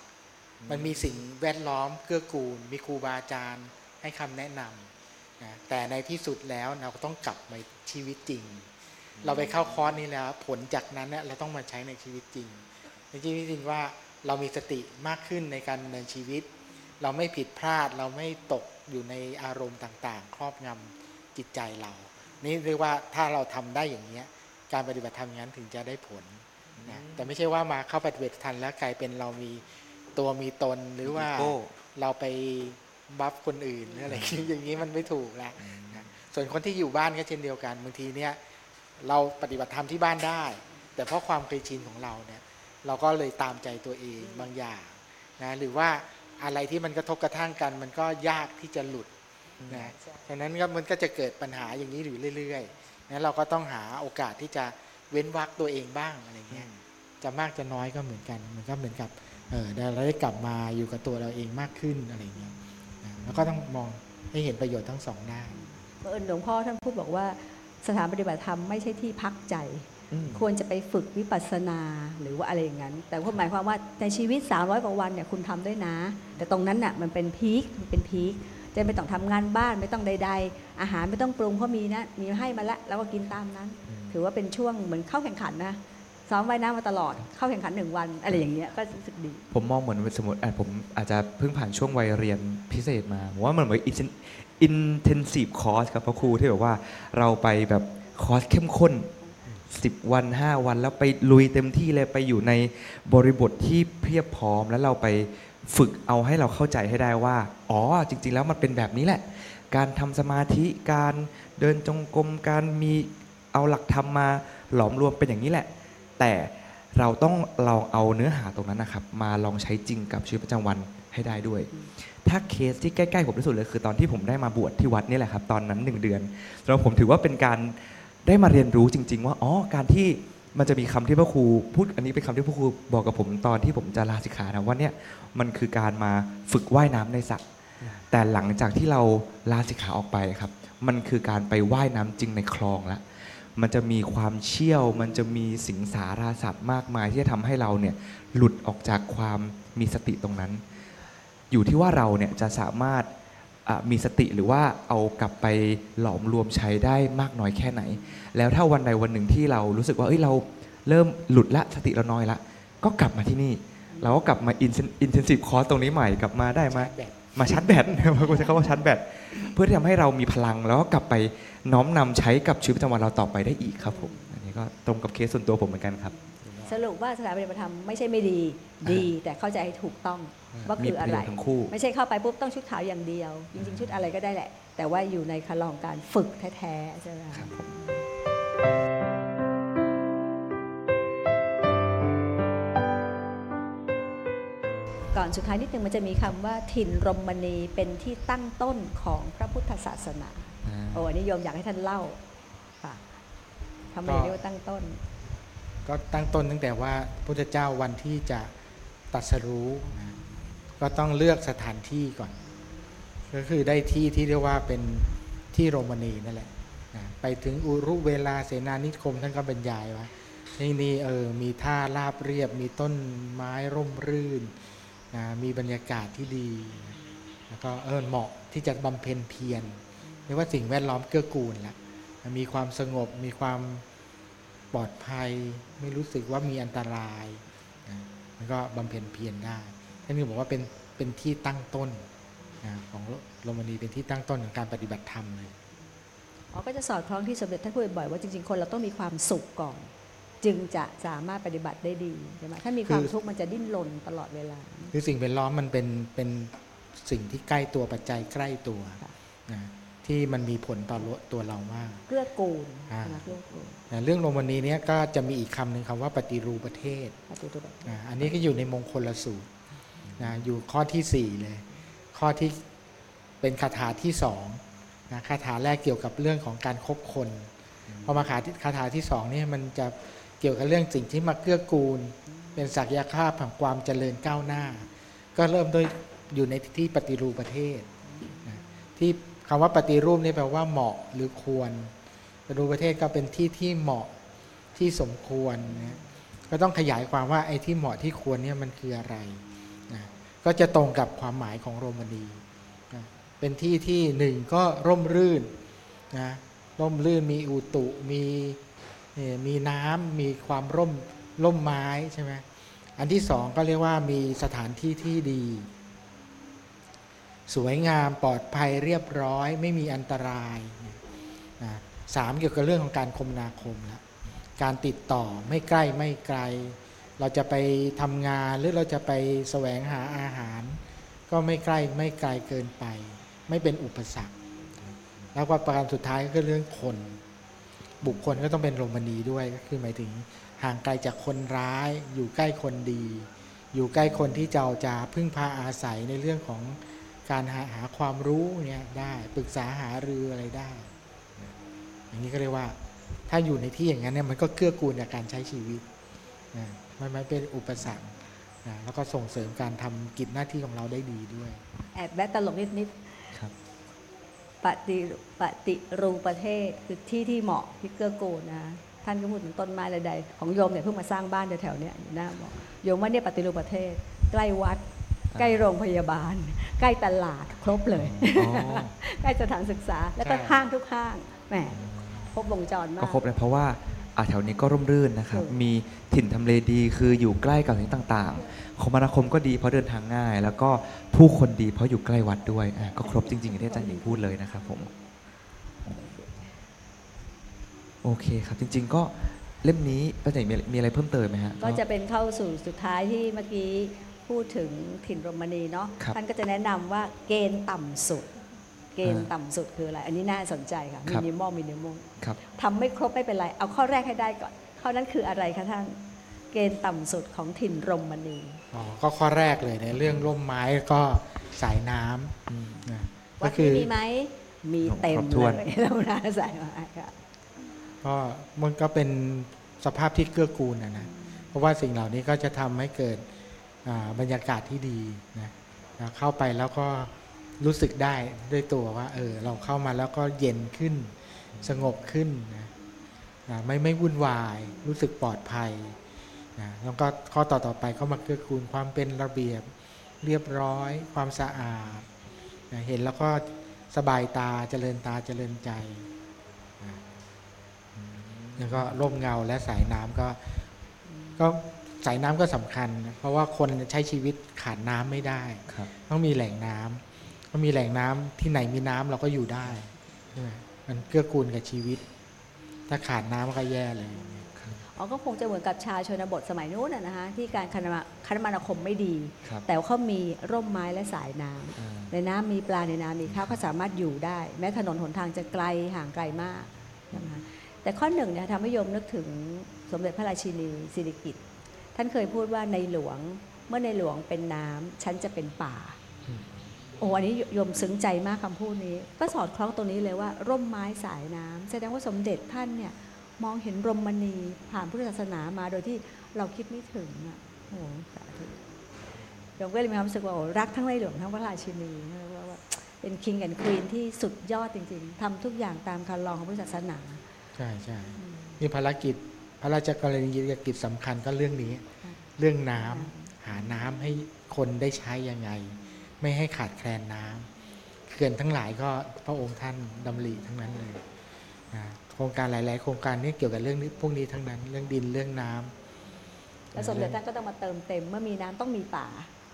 มันมีสิ่งแวดล้อมเกื้อกูล มีครูบาอาจารย์ให้คำแนะนำนะแต่ในที่สุดแล้วเราก็ต้องกลับมาชีวิตจริง เราไปเข้าคอร์สนี้แล้ว ผลจากนั้นเนี่ยเราต้องมาใช้ในชีวิตจริงในชีวิตจริงว่าเรามีสติมากขึ้นในการดำเนินชีวิต เราไม่ผิดพลาดเราไม่ตก อยู่ในอารมณ์ต่างๆ ครอบงำจิตใจเรา นี่เรียกว่าถ้าเราทำได้อย่างนี้ยการปฏิบัติธรรมอย่างนั้นถึงจะได้ผลนะแต่ไม่ใช่ว่ามาเข้าปฏิบัติธรรมแล้วกลายเป็นเรามีตัวมีตนหรือว่าอีโก้เราไปบัฟคนอื่นหรืออะไรอย่างนี้มันไม่ถูกละนะส่วนคนที่อยู่บ้านก็เช่นเดียวกันบางทีเนี่ยเราปฏิบัติธรรมที่บ้านได้ แต่เพราะความเคยชินของเราเนี่ยเราก็เลยตามใจตัวเองบางอย่างนะหรือว่า อะไรที่มันกระทบกระทั่งกัน มันก็ยากที่จะหลุดนะฉะนั้นก็มันก็จะเกิดปัญหาอย่างนี้อยู่เรื่อยๆนะเราก็ต้องหาโอกาสที่จะเว้นวักตัวเองบ้างอะไรเงี้ยจะมากจะน้อยก็เหมือนกัน มันก็เหมือนกับเออเราได้กลับมาอยู่กับตัวเราเองมากขึ้นอะไรเงี้ยนะแล้วก็ต้องมองให้เห็นประโยชน์ทั้งสองด้านเอิญหลวงพ่อท่านพูดบอกว่าสถานปฏิบัติธรรมไม่ใช่ที่พักใจอืม ควรจะไปฝึกวิปัสสนาหรือว่าอะไรอย่างนั้น แต่ความหมายความว่าในชีวิต 300 กว่าวันเนี่ยคุณทำด้วยนะ แต่ตรงนั้นน่ะมันเป็นพีคมันเป็นพีคจะไม่ต้องทำงานบ้านไม่ต้องใด ๆ อาหารไม่ต้องปรุงเพราะมีนะมีให้มาแล้วแล้วก็กินตามนั้น ถือว่าเป็นช่วงเหมือนเข้าแข่งขันนะซ้อมว่ายน้ำมาตลอดเข้าแข่งขันหนึ่งวันอะไรอย่างเงี้ยก็รู้สึกดี ผมมองเหมือนสมมติอะผมอาจจะเพิ่งผ่านช่วงวัยเรียนพิเศษมาผมว่ามันเหมือนอินเทนซีฟคอร์สครับพระครูที่แบบว่าเราไปแบบคอร์สเข้มข้น 10 วัน 5 วัน แล้วไปลุยเต็มที่เลยไปอยู่ในบริบทที่เพียบพร้อม แล้วเราไปฝึกเอาให้เราเข้าใจให้ได้ว่า อ๋อ จริง ๆ แล้วมันเป็นแบบนี้แหละ การทำสมาธิการเดินจงกรมการมีเอาหลักธรรมมาหลอมรวมเป็นอย่างนี้แหละ แต่เราต้องลองเอาเนื้อหาตรงนั้นนะครับ มาลองใช้จริงกับชีวิตประจำวันให้ได้ด้วย ถ้าเคสที่ใกล้ ๆ ผมที่สุดเลยคือตอนที่ผมได้มาบวชที่วัดนี่แหละครับ ตอนนั้นหนึ่งเดือนแล้วผมถือว่าเป็นการ ได้มาเรียนรู้จริง ๆ ว่าอ๋อการที่มันจะมีคำที่พระครูพูดอันนี้เป็นคำที่พระครูบอกกับผมตอนที่ผมจะลาสิกขานะว่าเนี่ยมันคือการมาฝึกว่ายน้ำในสระแต่หลังจากที่เราลาสิกขาออกไปครับ มันคือการไปว่ายน้ำจริงในคลองล้วมันจะมีความเชี่ยว มันจะมีสิงสาราสัตว์มากมายที่จะทำให้เราเนี่ยหลุดออกจากความมีสติตรงนั้น อยู่ที่ว่าเราเนี่ยจะสามารถ มีสติหรือว่าเอากลับไปหลอมรวมใช้ได้มากน้อยแค่ไหน แล้วถ้าวันใดวันหนึ่งที่เรารู้สึกว่าเอ้ยเราเริ่มหลุดละสติเราน้อยละ ก็กลับมาที่นี่ เราก็กลับมา in intensive course ตรงนี้ใหม่กลับมาได้ไหมแบบมาชาร์จแบตพระครูใช้คำว่าชาร์จแบตเพื่อที่ทำให้เรามีพลังแล้วก็กลับไปน้อมนำใช้กับชีวิตประจำวันเราต่อไปได้อีกครับผมอันนี้ก็ตรงกับเคสส่วนตัวผมเหมือนกันครับ สรุปว่าสถานปฏิบัติธรรมไม่ใช่ไม่ดีดี แต่เข้าใจให้ถูกต้อง ว่ามีคือปอะระโยไรชน์ทั้งคู่ไม่ใช่เข้าไปปุ๊บต้องชุดขาวอย่างเดียว จริง ๆ ชุดอะไรก็ได้แหละ แต่ว่าอยู่ในคันลองการฝึกแท้ๆใช่ไหมคะครับผมก่อนสุดท้ายนิดนึงมันจะมีคำว่าถิ่นรมณีเป็นที่ตั้งต้นของพระพุทธศาสนาอ่าโอ้อันนี้โยมอยากให้ท่านเล่าค่ะทำไมเรียกว่าตั้งต้น ก็ตั้งต้นตั้งแต่ว่าพุทธเจ้าวันที่จะตรัสรู้นะ ก็ต้องเลือกสถานที่ก่อน ก็คือได้ที่ที่เรียกว่าเป็นที่โรมานีนั่นแหละนะไปถึงอุรุเวลาเสนานิคมท่านก็บรรยายว่าที่นี่เออมีท่าราบเรียบ มีต้นไม้ร่มรื่นนะมีบรรยากาศที่ดีนะแล้วก็เออเหมาะที่จะบำเพ็ญเพียรเรียกว่าสิ่งแวดล้อมเกื้อกูลแล้วนะมีความสงบมีความปลอดภัย ไม่รู้สึกว่ามีอันตรายนะมันก็บำเพ็ญเพียรได้านก็บอกว่าเป็นเป็นที่ตั้งต้นนะของโรมานีเป็นที่ตั้งต้นของการปฏิบัติธรรมเลยอ๋อก็จะสอดคล้องที่สมเด็จท่านพูดบ่อยๆว่าจริงๆ คนเราต้องมีความสุขก่อน จึงจะสามารถปฏิบัติได้ดีใช่ไหมถ้ามีความคือทุกข์มันจะดิ้นรนตลอดเวลาคือสิ่งเป็นล้อมมันเป็นเป็นสิ่งที่ใกล้ตัวปัจจัยใกล้ตัวค่ะนะที่มันมีผลต่อตัวเรามากเกื้อกูลอ่าใช่ไหมเกื้อกูลนะเรื่องโรมานีเนี้ยก็จะมีอีกคำหนึ่งคำว่าปฏิรูปประเทศปฏิรูปนะอันนี้ก็อยู่ในมงคลสูตร นะอยู่ข้อที่สี่เลย ข้อที่เป็นคาถาที่สองนะคาถาแรกเกี่ยวกับเรื่องของการคบคนพอมาคาคาถาที่สองนี่มันจะเกี่ยวกับเรื่องสิ่งที่มาเกื้อกูล เป็นศักยภาพแห่งความเจริญก้าวหน้า ก็เริ่มด้วยอยู่ในที่ปฏิรูปประเทศนะที่คำว่าปฏิรูปนี่แปลว่าเหมาะหรือควรปฏิรูปประเทศก็เป็นที่ที่เหมาะที่สมควรนะก็ต้องขยายความว่าไอ้ที่เหมาะที่ควรเนี่ยมันคืออะไร ก็จะตรงกับความหมายของโรมานีนะเป็นที่ที่หนึ่งก็ร่มรื่นนะร่มรื่นมีอุตุมีมีน้ำมีความร่มร่มไม้ใช่ไหมอันที่สองก็เรียกว่ามีสถานที่ที่ดี สวยงามปลอดภัยเรียบร้อย ไม่มีอันตรายนะสามเกี่ยวกับเรื่องของการคมนาคมละการติดต่อไม่ใกล้ไม่ไกล เราจะไปทำงานหรือเราจะไปแสวงหาอาหาร ก็ไม่ใกล้ไม่ไกลเกินไป ไม่เป็นอุปสรรค แล้วก็ประการสุดท้ายก็คือเรื่องคน บุคคลก็ต้องเป็นโรมานีด้วยก็คือหมายถึงห่างไกลจากคนร้าย อยู่ใกล้คนดี อยู่ใกล้คนที่เจะเอาจะพึ่งพาอาศัยในเรื่องของการหาหาความรู้เนี่ยได้ปรึกษาหารืออะไรได้ อย่างนี้ก็เรียกว่าถ้าอยู่ในที่อย่างนั้นเนี่ยมันก็เกื้อกูลในการใช้ชีวิตนะ ไม่ไม่เป็นอุปสรรคนะแล้วก็ส่งเสริมการทำกิจหน้าที่ของเราได้ดีด้วย แอบแวะตลกนิดนิดครับๆปฏิปฏิรูปประเทศคือที่ที่เหมาะที่เกื้อกูลนะท่านก็พูดถึงต้นไม้ใดๆของโยมเนี่ยเพิ่งมาสร้างบ้านแถวๆเนี้ยอยู่หน้าบอกโยมว่าเนี่ยปฏิรูปประเทศ ใกล้วัด ใกล้โรงพยาบาล ใกล้ตลาดครบเลยอ๋อใกล้สถานศึกษาแล้วก็ใช่ห้างทุกห้างแหมครบวงจรมาก็กครบเลยเพราะว่า อะแถวนี้ก็ร่มรื่นนะครับถูกมีถิ่นทำเลดีคืออยู่ใกล้กับสิ่งต่างๆ คมนาคมก็ดีเพราะเดินทางง่าย แล้วก็ผู้คนดีเพราะอยู่ใกล้วัดด้วยอะก็ครบจริงๆอย่างที่อาจารย์หญิงพูดเลยนะครับผม โอเคครับ จริง ๆ ก็เล่มนี้อาจารย์หญิงมีมีอะไรเพิ่มเติมไหมฮะ ก็จะเป็นเข้าสู่สุดท้ายที่เมื่อกี้พูดถึงถิ่นโรมานีเนาะครับท่านก็จะแนะนำว่าเกณฑ์ต่ำสุด เกณฑ์อ่าต่ำสุดคืออะไร อันนี้น่าสนใจค่ะคมิรับนิมอลมินิมอลครับทำไม่ครบไม่เป็นไร เอาข้อแรกให้ได้ก่อน ข้อนั้นคืออะไรคะท่านเกณฑ์ต่ำสุดของถิ่นโรมานีอ๋อก็ข้อแรกเลยในเรื่องร่มไม้ก็สายน้อืมำนะวัก็ดคืนี้อมีไหมมีเต็มครบถ้เลวนยเราน่าใส่มาค่ะก็มันก็เป็นสภาพที่เกื้อกูลนะนะเพราะว่าสิ่งเหล่านี้ก็จะทำให้เกิดอ่าบรรยากาศที่ดีนะนะเข้าไปแล้วก็ รู้สึกได้ด้วยตัวว่า เออ เราเข้ามาแล้วก็เย็นขึ้น สงบขึ้นนะนะไม่ไม่วุ่นวาย รู้สึกปลอดภัยนะแล้วก็ข้อต่อต่อไปก็มาเกื้อกูลความเป็นระเบียบเรียบร้อย ความสะอาดนะเห็นแล้วก็สบายตาเจริญตาเจริญใจแล้วก็ร่มเงาและสายน้ำก็ก็สายน้ำก็สำคัญนะเพราะว่าคนใช้ชีวิตขาดน้ำไม่ได้ครับต้องมีแหล่งน้ำ ต้องมีแหล่งน้ำที่ไหนมีน้ำเราก็อยู่ได้ใช่ไหมมันเกื้อกูลกับชีวิต ถ้าขาดน้ำก็แย่เลยอ๋อก็คงจะเหมือนกับชาวชนบทสมัยนู้นนะนะคะที่การคมนาคมนาคมไม่ดีครับแต่ว่าเขามีร่มไม้และสายน้ำอ่าในน้ำมีปลาในน้ำมีข้าวก็สามารถอยู่ได้ แม้ถนนหนทางจะไกลห่างไกลมากนะคะแต่ข้อหนึ่งเนี่ยทำให้โยมนึกถึงสมเด็จพระราชินีสิริกิติ์ท่านเคยพูดว่าในหลวงเมื่อในหลวงเป็นน้ำฉันจะเป็นป่า โอ้อันนี้โยมซึ้งใจมากคำพูดนี้ ก็สอดคล้องตรงนี้เลยว่า ร่มไม้สายน้ำแสดงว่าสมเด็จท่านเนี่ยมองเห็นรมณีผ่านพุทธศาสนามาโดยที่เราคิดไม่ถึงอะโอ้สาธุโยมก็เลยมีความรู้สึกว่าโอ้รักทั้งในหลวงทั้งพระราชินีว่าว่าว่าเป็น king and queen ที่สุดยอดจริง ๆทำทุกอย่างตามคันลองของพุทธศาสนา ใช่ใช่นี่ภารกิจพระราชกรณียกิจสำคัญก็เรื่องนี้ เรื่องน้ำหาน้ำให้คนได้ใช้ยังไง ไม่ให้ขาดแคลนน้ำเขื่อนทั้งหลายก็พระองค์ท่านดำริทั้งนั้นเลยนะโครงการหลาย ๆ โครงการนี่เกี่ยวกับเรื่องนี้พวกนี้ทั้งนั้น เรื่องดินเรื่องน้ำแล้วสมเด็จท่านก็ต้องมาเติมเต็ม เมื่อมีน้ำต้องมีป่า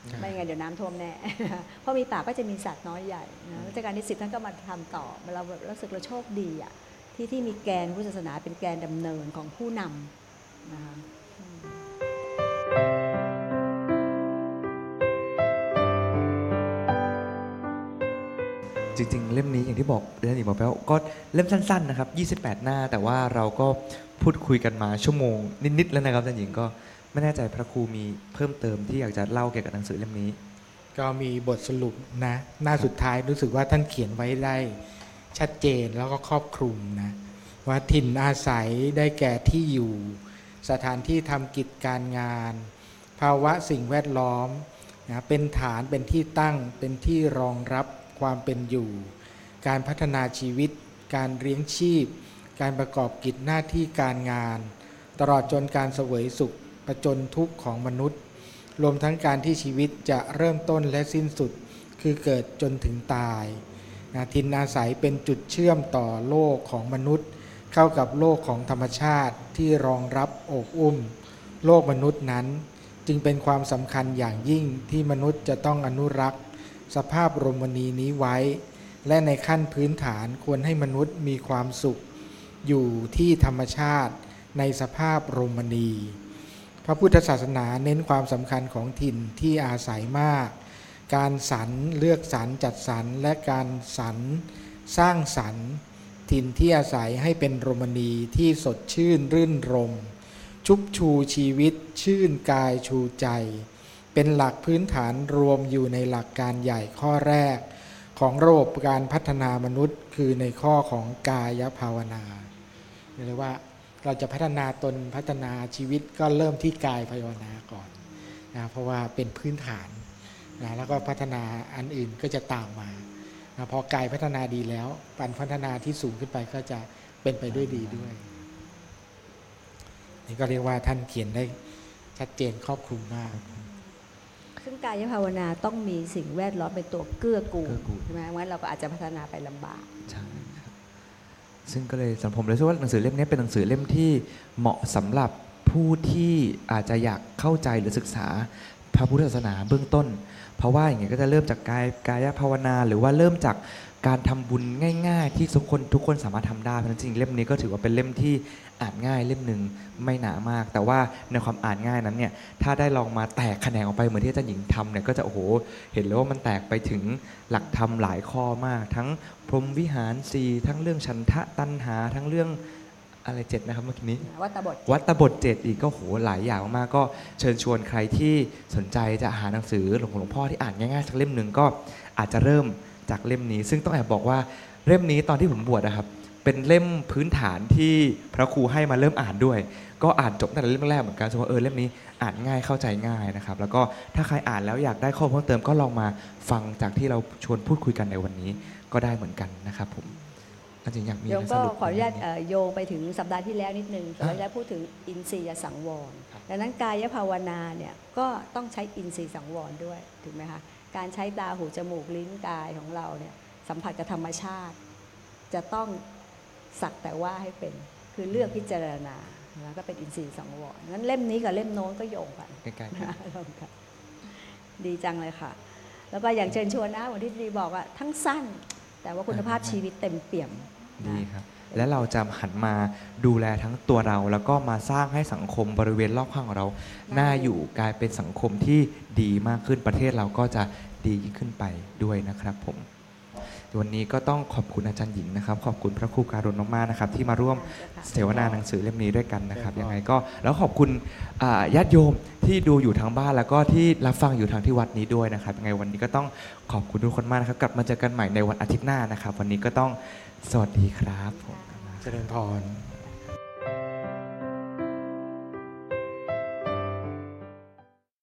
ใช่ไม่งั้นเดี๋ยวน้ำท่วมแน่ เพราะมีป่าก็จะมีสัตว์น้อยใหญ่นะรัชกาลที่สิบท่านก็มาทำต่อเราแบบรู้สึกเราโชคดีอะที่ที่มีแกนพุทธศาสนาเป็นแกนดำเนินของผู้นำนะคะ จริง ๆ เล่มนี้อย่างที่บอกเดือนอีกบอกไปว่าก็เล่มสั้นๆนะครับ28 หน้า แต่ว่าเราก็พูดคุยกันมาชั่วโมงนิดๆแล้วนะครับอาจารย์หญิงก็ไม่แน่ใจพระครูมีเพิ่มเติมที่อยากจะเล่าเกี่ยวกับหนังสือเล่มนี้ ก็มีบทสรุปนะ หน้าสุดท้ายรู้สึกว่าท่านเขียนไว้ได้ชัดเจนแล้วก็ครอบคลุมนะว่าถิ่นอาศัยได้แก่ที่อยู่ สถานที่ทำกิจการงาน ภาวะสิ่งแวดล้อมนะเป็นฐานเป็นที่ตั้งเป็นที่รองรับ ความเป็นอยู่ การพัฒนาชีวิต การเลี้ยงชีพ การประกอบกิจหน้าที่การงาน ตลอดจนการเสวยสุขประจนทุกข์ของมนุษย์ รวมทั้งการที่ชีวิตจะเริ่มต้นและสิ้นสุด คือเกิดจนถึงตายนะทินอาศัยเป็นจุดเชื่อมต่อโลกของมนุษย์ เข้ากับโลกของธรรมชาติที่รองรับโอบอุ้ม โลกมนุษย์นั้น จึงเป็นความสำคัญอย่างยิ่งที่มนุษย์จะต้องอนุรักษ์ สภาพรมณีนี้ไว้ และในขั้นพื้นฐานควรให้มนุษย์มีความสุข อยู่ที่ธรรมชาติในสภาพรมณี พระพุทธศาสนาเน้นความสำคัญของถิ่นที่อาศัยมาก การสรรเลือกสรรจัดสรรและการสรรสร้างสรรถิ่นที่อาศัยให้เป็นรมณีที่สดชื่นรื่นรม ชุบชูชีวิตชื่นกายชูใจ เป็นหลักพื้นฐานรวมอยู่ในหลักการใหญ่ข้อแรก ของระบบการพัฒนามนุษย์ คือในข้อของกายภาวนาเรียกว่าเราจะพัฒนาตนพัฒนาชีวิตก็เริ่มที่กายภาวนาก่อนนะเพราะว่าเป็นพื้นฐานนะแล้วก็พัฒนาอันอื่นก็จะตามมานะพอกายพัฒนาดีแล้วปันพัฒนาที่สูงขึ้นไปก็จะเป็นไปด้วยดีด้วยนี่ก็เรียกว่าท่านเขียนได้ชัดเจนครอบคลุมมาก ซึ่งกายภาวนาต้องมีสิ่งแวดล้อมเป็นตัวเกื้อกูลเกื้อกูลใช่ไหมงั้นเราก็อาจจะพัฒนาไปลำบากใช่ครับซึ่งก็เลยสำหรับผมเลยคิดว่าหนังสือเล่มนี้เป็นหนังสือเล่มที่เหมาะสำหรับผู้ที่อาจจะอยากเข้าใจหรือศึกษาพระพุทธศาสนาเบื้องต้น เพราะว่าอย่างเงี้ยก็จะเริ่มจากกายกายภาวนา หรือว่าเริ่มจาก การทำบุญง่าย ๆ ที่ทุกคนทุกคนสามารถทำได้เพราะฉะนั้นจริงๆเล่มนี้ก็ถือว่าเป็นเล่มที่อ่านง่ายเล่มหนึ่งไม่หนามาก แต่ว่าในความอ่านง่ายนั้นเนี่ยถ้าได้ลองมาแตกแขนงออกไปเหมือนที่อาจารย์หญิงทำเนี่ยก็จะโอ้โหเห็นเลยว่ามันแตกไปถึงหลักธรรมหลายข้อมาก ทั้งพรหมวิหารสีทั้งเรื่องฉันทะตัณหาทั้งเรื่องอะไรเจ็ดนะครับเมื่อกี้นี้วัตตบทวัตตบทเจ็ดอีกก็โหหลายอย่างมากๆก็เชิญชวนใครที่สนใจจะหาหนังสือหลวงหลวงพ่อที่อ่านง่ายๆสักเล่มหนึ่งก็อาจจะเริ่ม จากเล่มนี้ ซึ่งต้องแอบบอกว่าเล่มนี้ตอนที่ผมบวชนะครับ เป็นเล่มพื้นฐานที่พระครูให้มาเริ่มอ่านด้วย ก็อ่านจบตั้งแต่เล่มแรกเหมือนกันสมมติว่าเออเล่มนี้อ่านง่ายเข้าใจง่ายนะครับ แล้วก็ถ้าใครอ่านแล้วอยากได้ข้อมูลเพิ่มเติมก็ลองมาฟังจากที่เราชวนพูดคุยกันในวันนี้ก็ได้เหมือนกันนะครับผมอาจารย์อยากมีโยมะไรก็สรุปขออนุญาตไหมเอ่อโยงไปถึงสัปดาห์ที่แล้วนิดนึงสัปดาห์ที่แล้วพูดถึงอินทรียสังวรดังนั้นกายภาวนาเนี่ยก็ต้องใช้อินทรีย์สังวรด้วยถูกไหมคะ การใช้ตาหูจมูกลิ้นกายของเราเนี่ยสัมผัสกับธรรมชาติ จะต้องสักแต่ว่าให้เป็นคือเลือกพิจารณาแล้วก็เป็นอินทรีย์สังวรงั้นเล่มนี้กับเล่มโน้นก็โยงกันใกล้ๆกันลองกันดีจังเลยค่ะ แล้วก็อย่างเชิญชวนนะเหมือนที่ดีบอกว่าทั้งสั้น แต่ว่าคุณภาพชีวิตเต็มเปี่ยมดีครับ และเราจะหันมาดูแลทั้งตัวเรา แล้วก็มาสร้างให้สังคมบริเวณรอบข้างของเราน่าอยู่กลายเป็นสังคมที่ดีมากขึ้นประเทศเราก็จะดียิ่งขึ้นไปด้วยนะครับผมวันนี้ก็ต้องขอบคุณอาจารย์หญิงนะครับ ขอบคุณพระครูการุณมากๆนะครับ ที่มาร่วมเสวนาหนังสือเล่มนี้ด้วยกันนะครับยังไงก็แล้วขอบคุณญาติโยมที่ดูอยู่ทางบ้านแล้วก็ที่รับฟังอยู่ทางที่วัดนี้ด้วยนะครับยังไงวันนี้ก็ต้องขอบคุณทุกคนมากนะครับ กลับมาเจอกันใหม่ในวันอาทิตย์หน้านะครับ วันนี้ก็ต้อง สวัสดีครับผมเจริญพร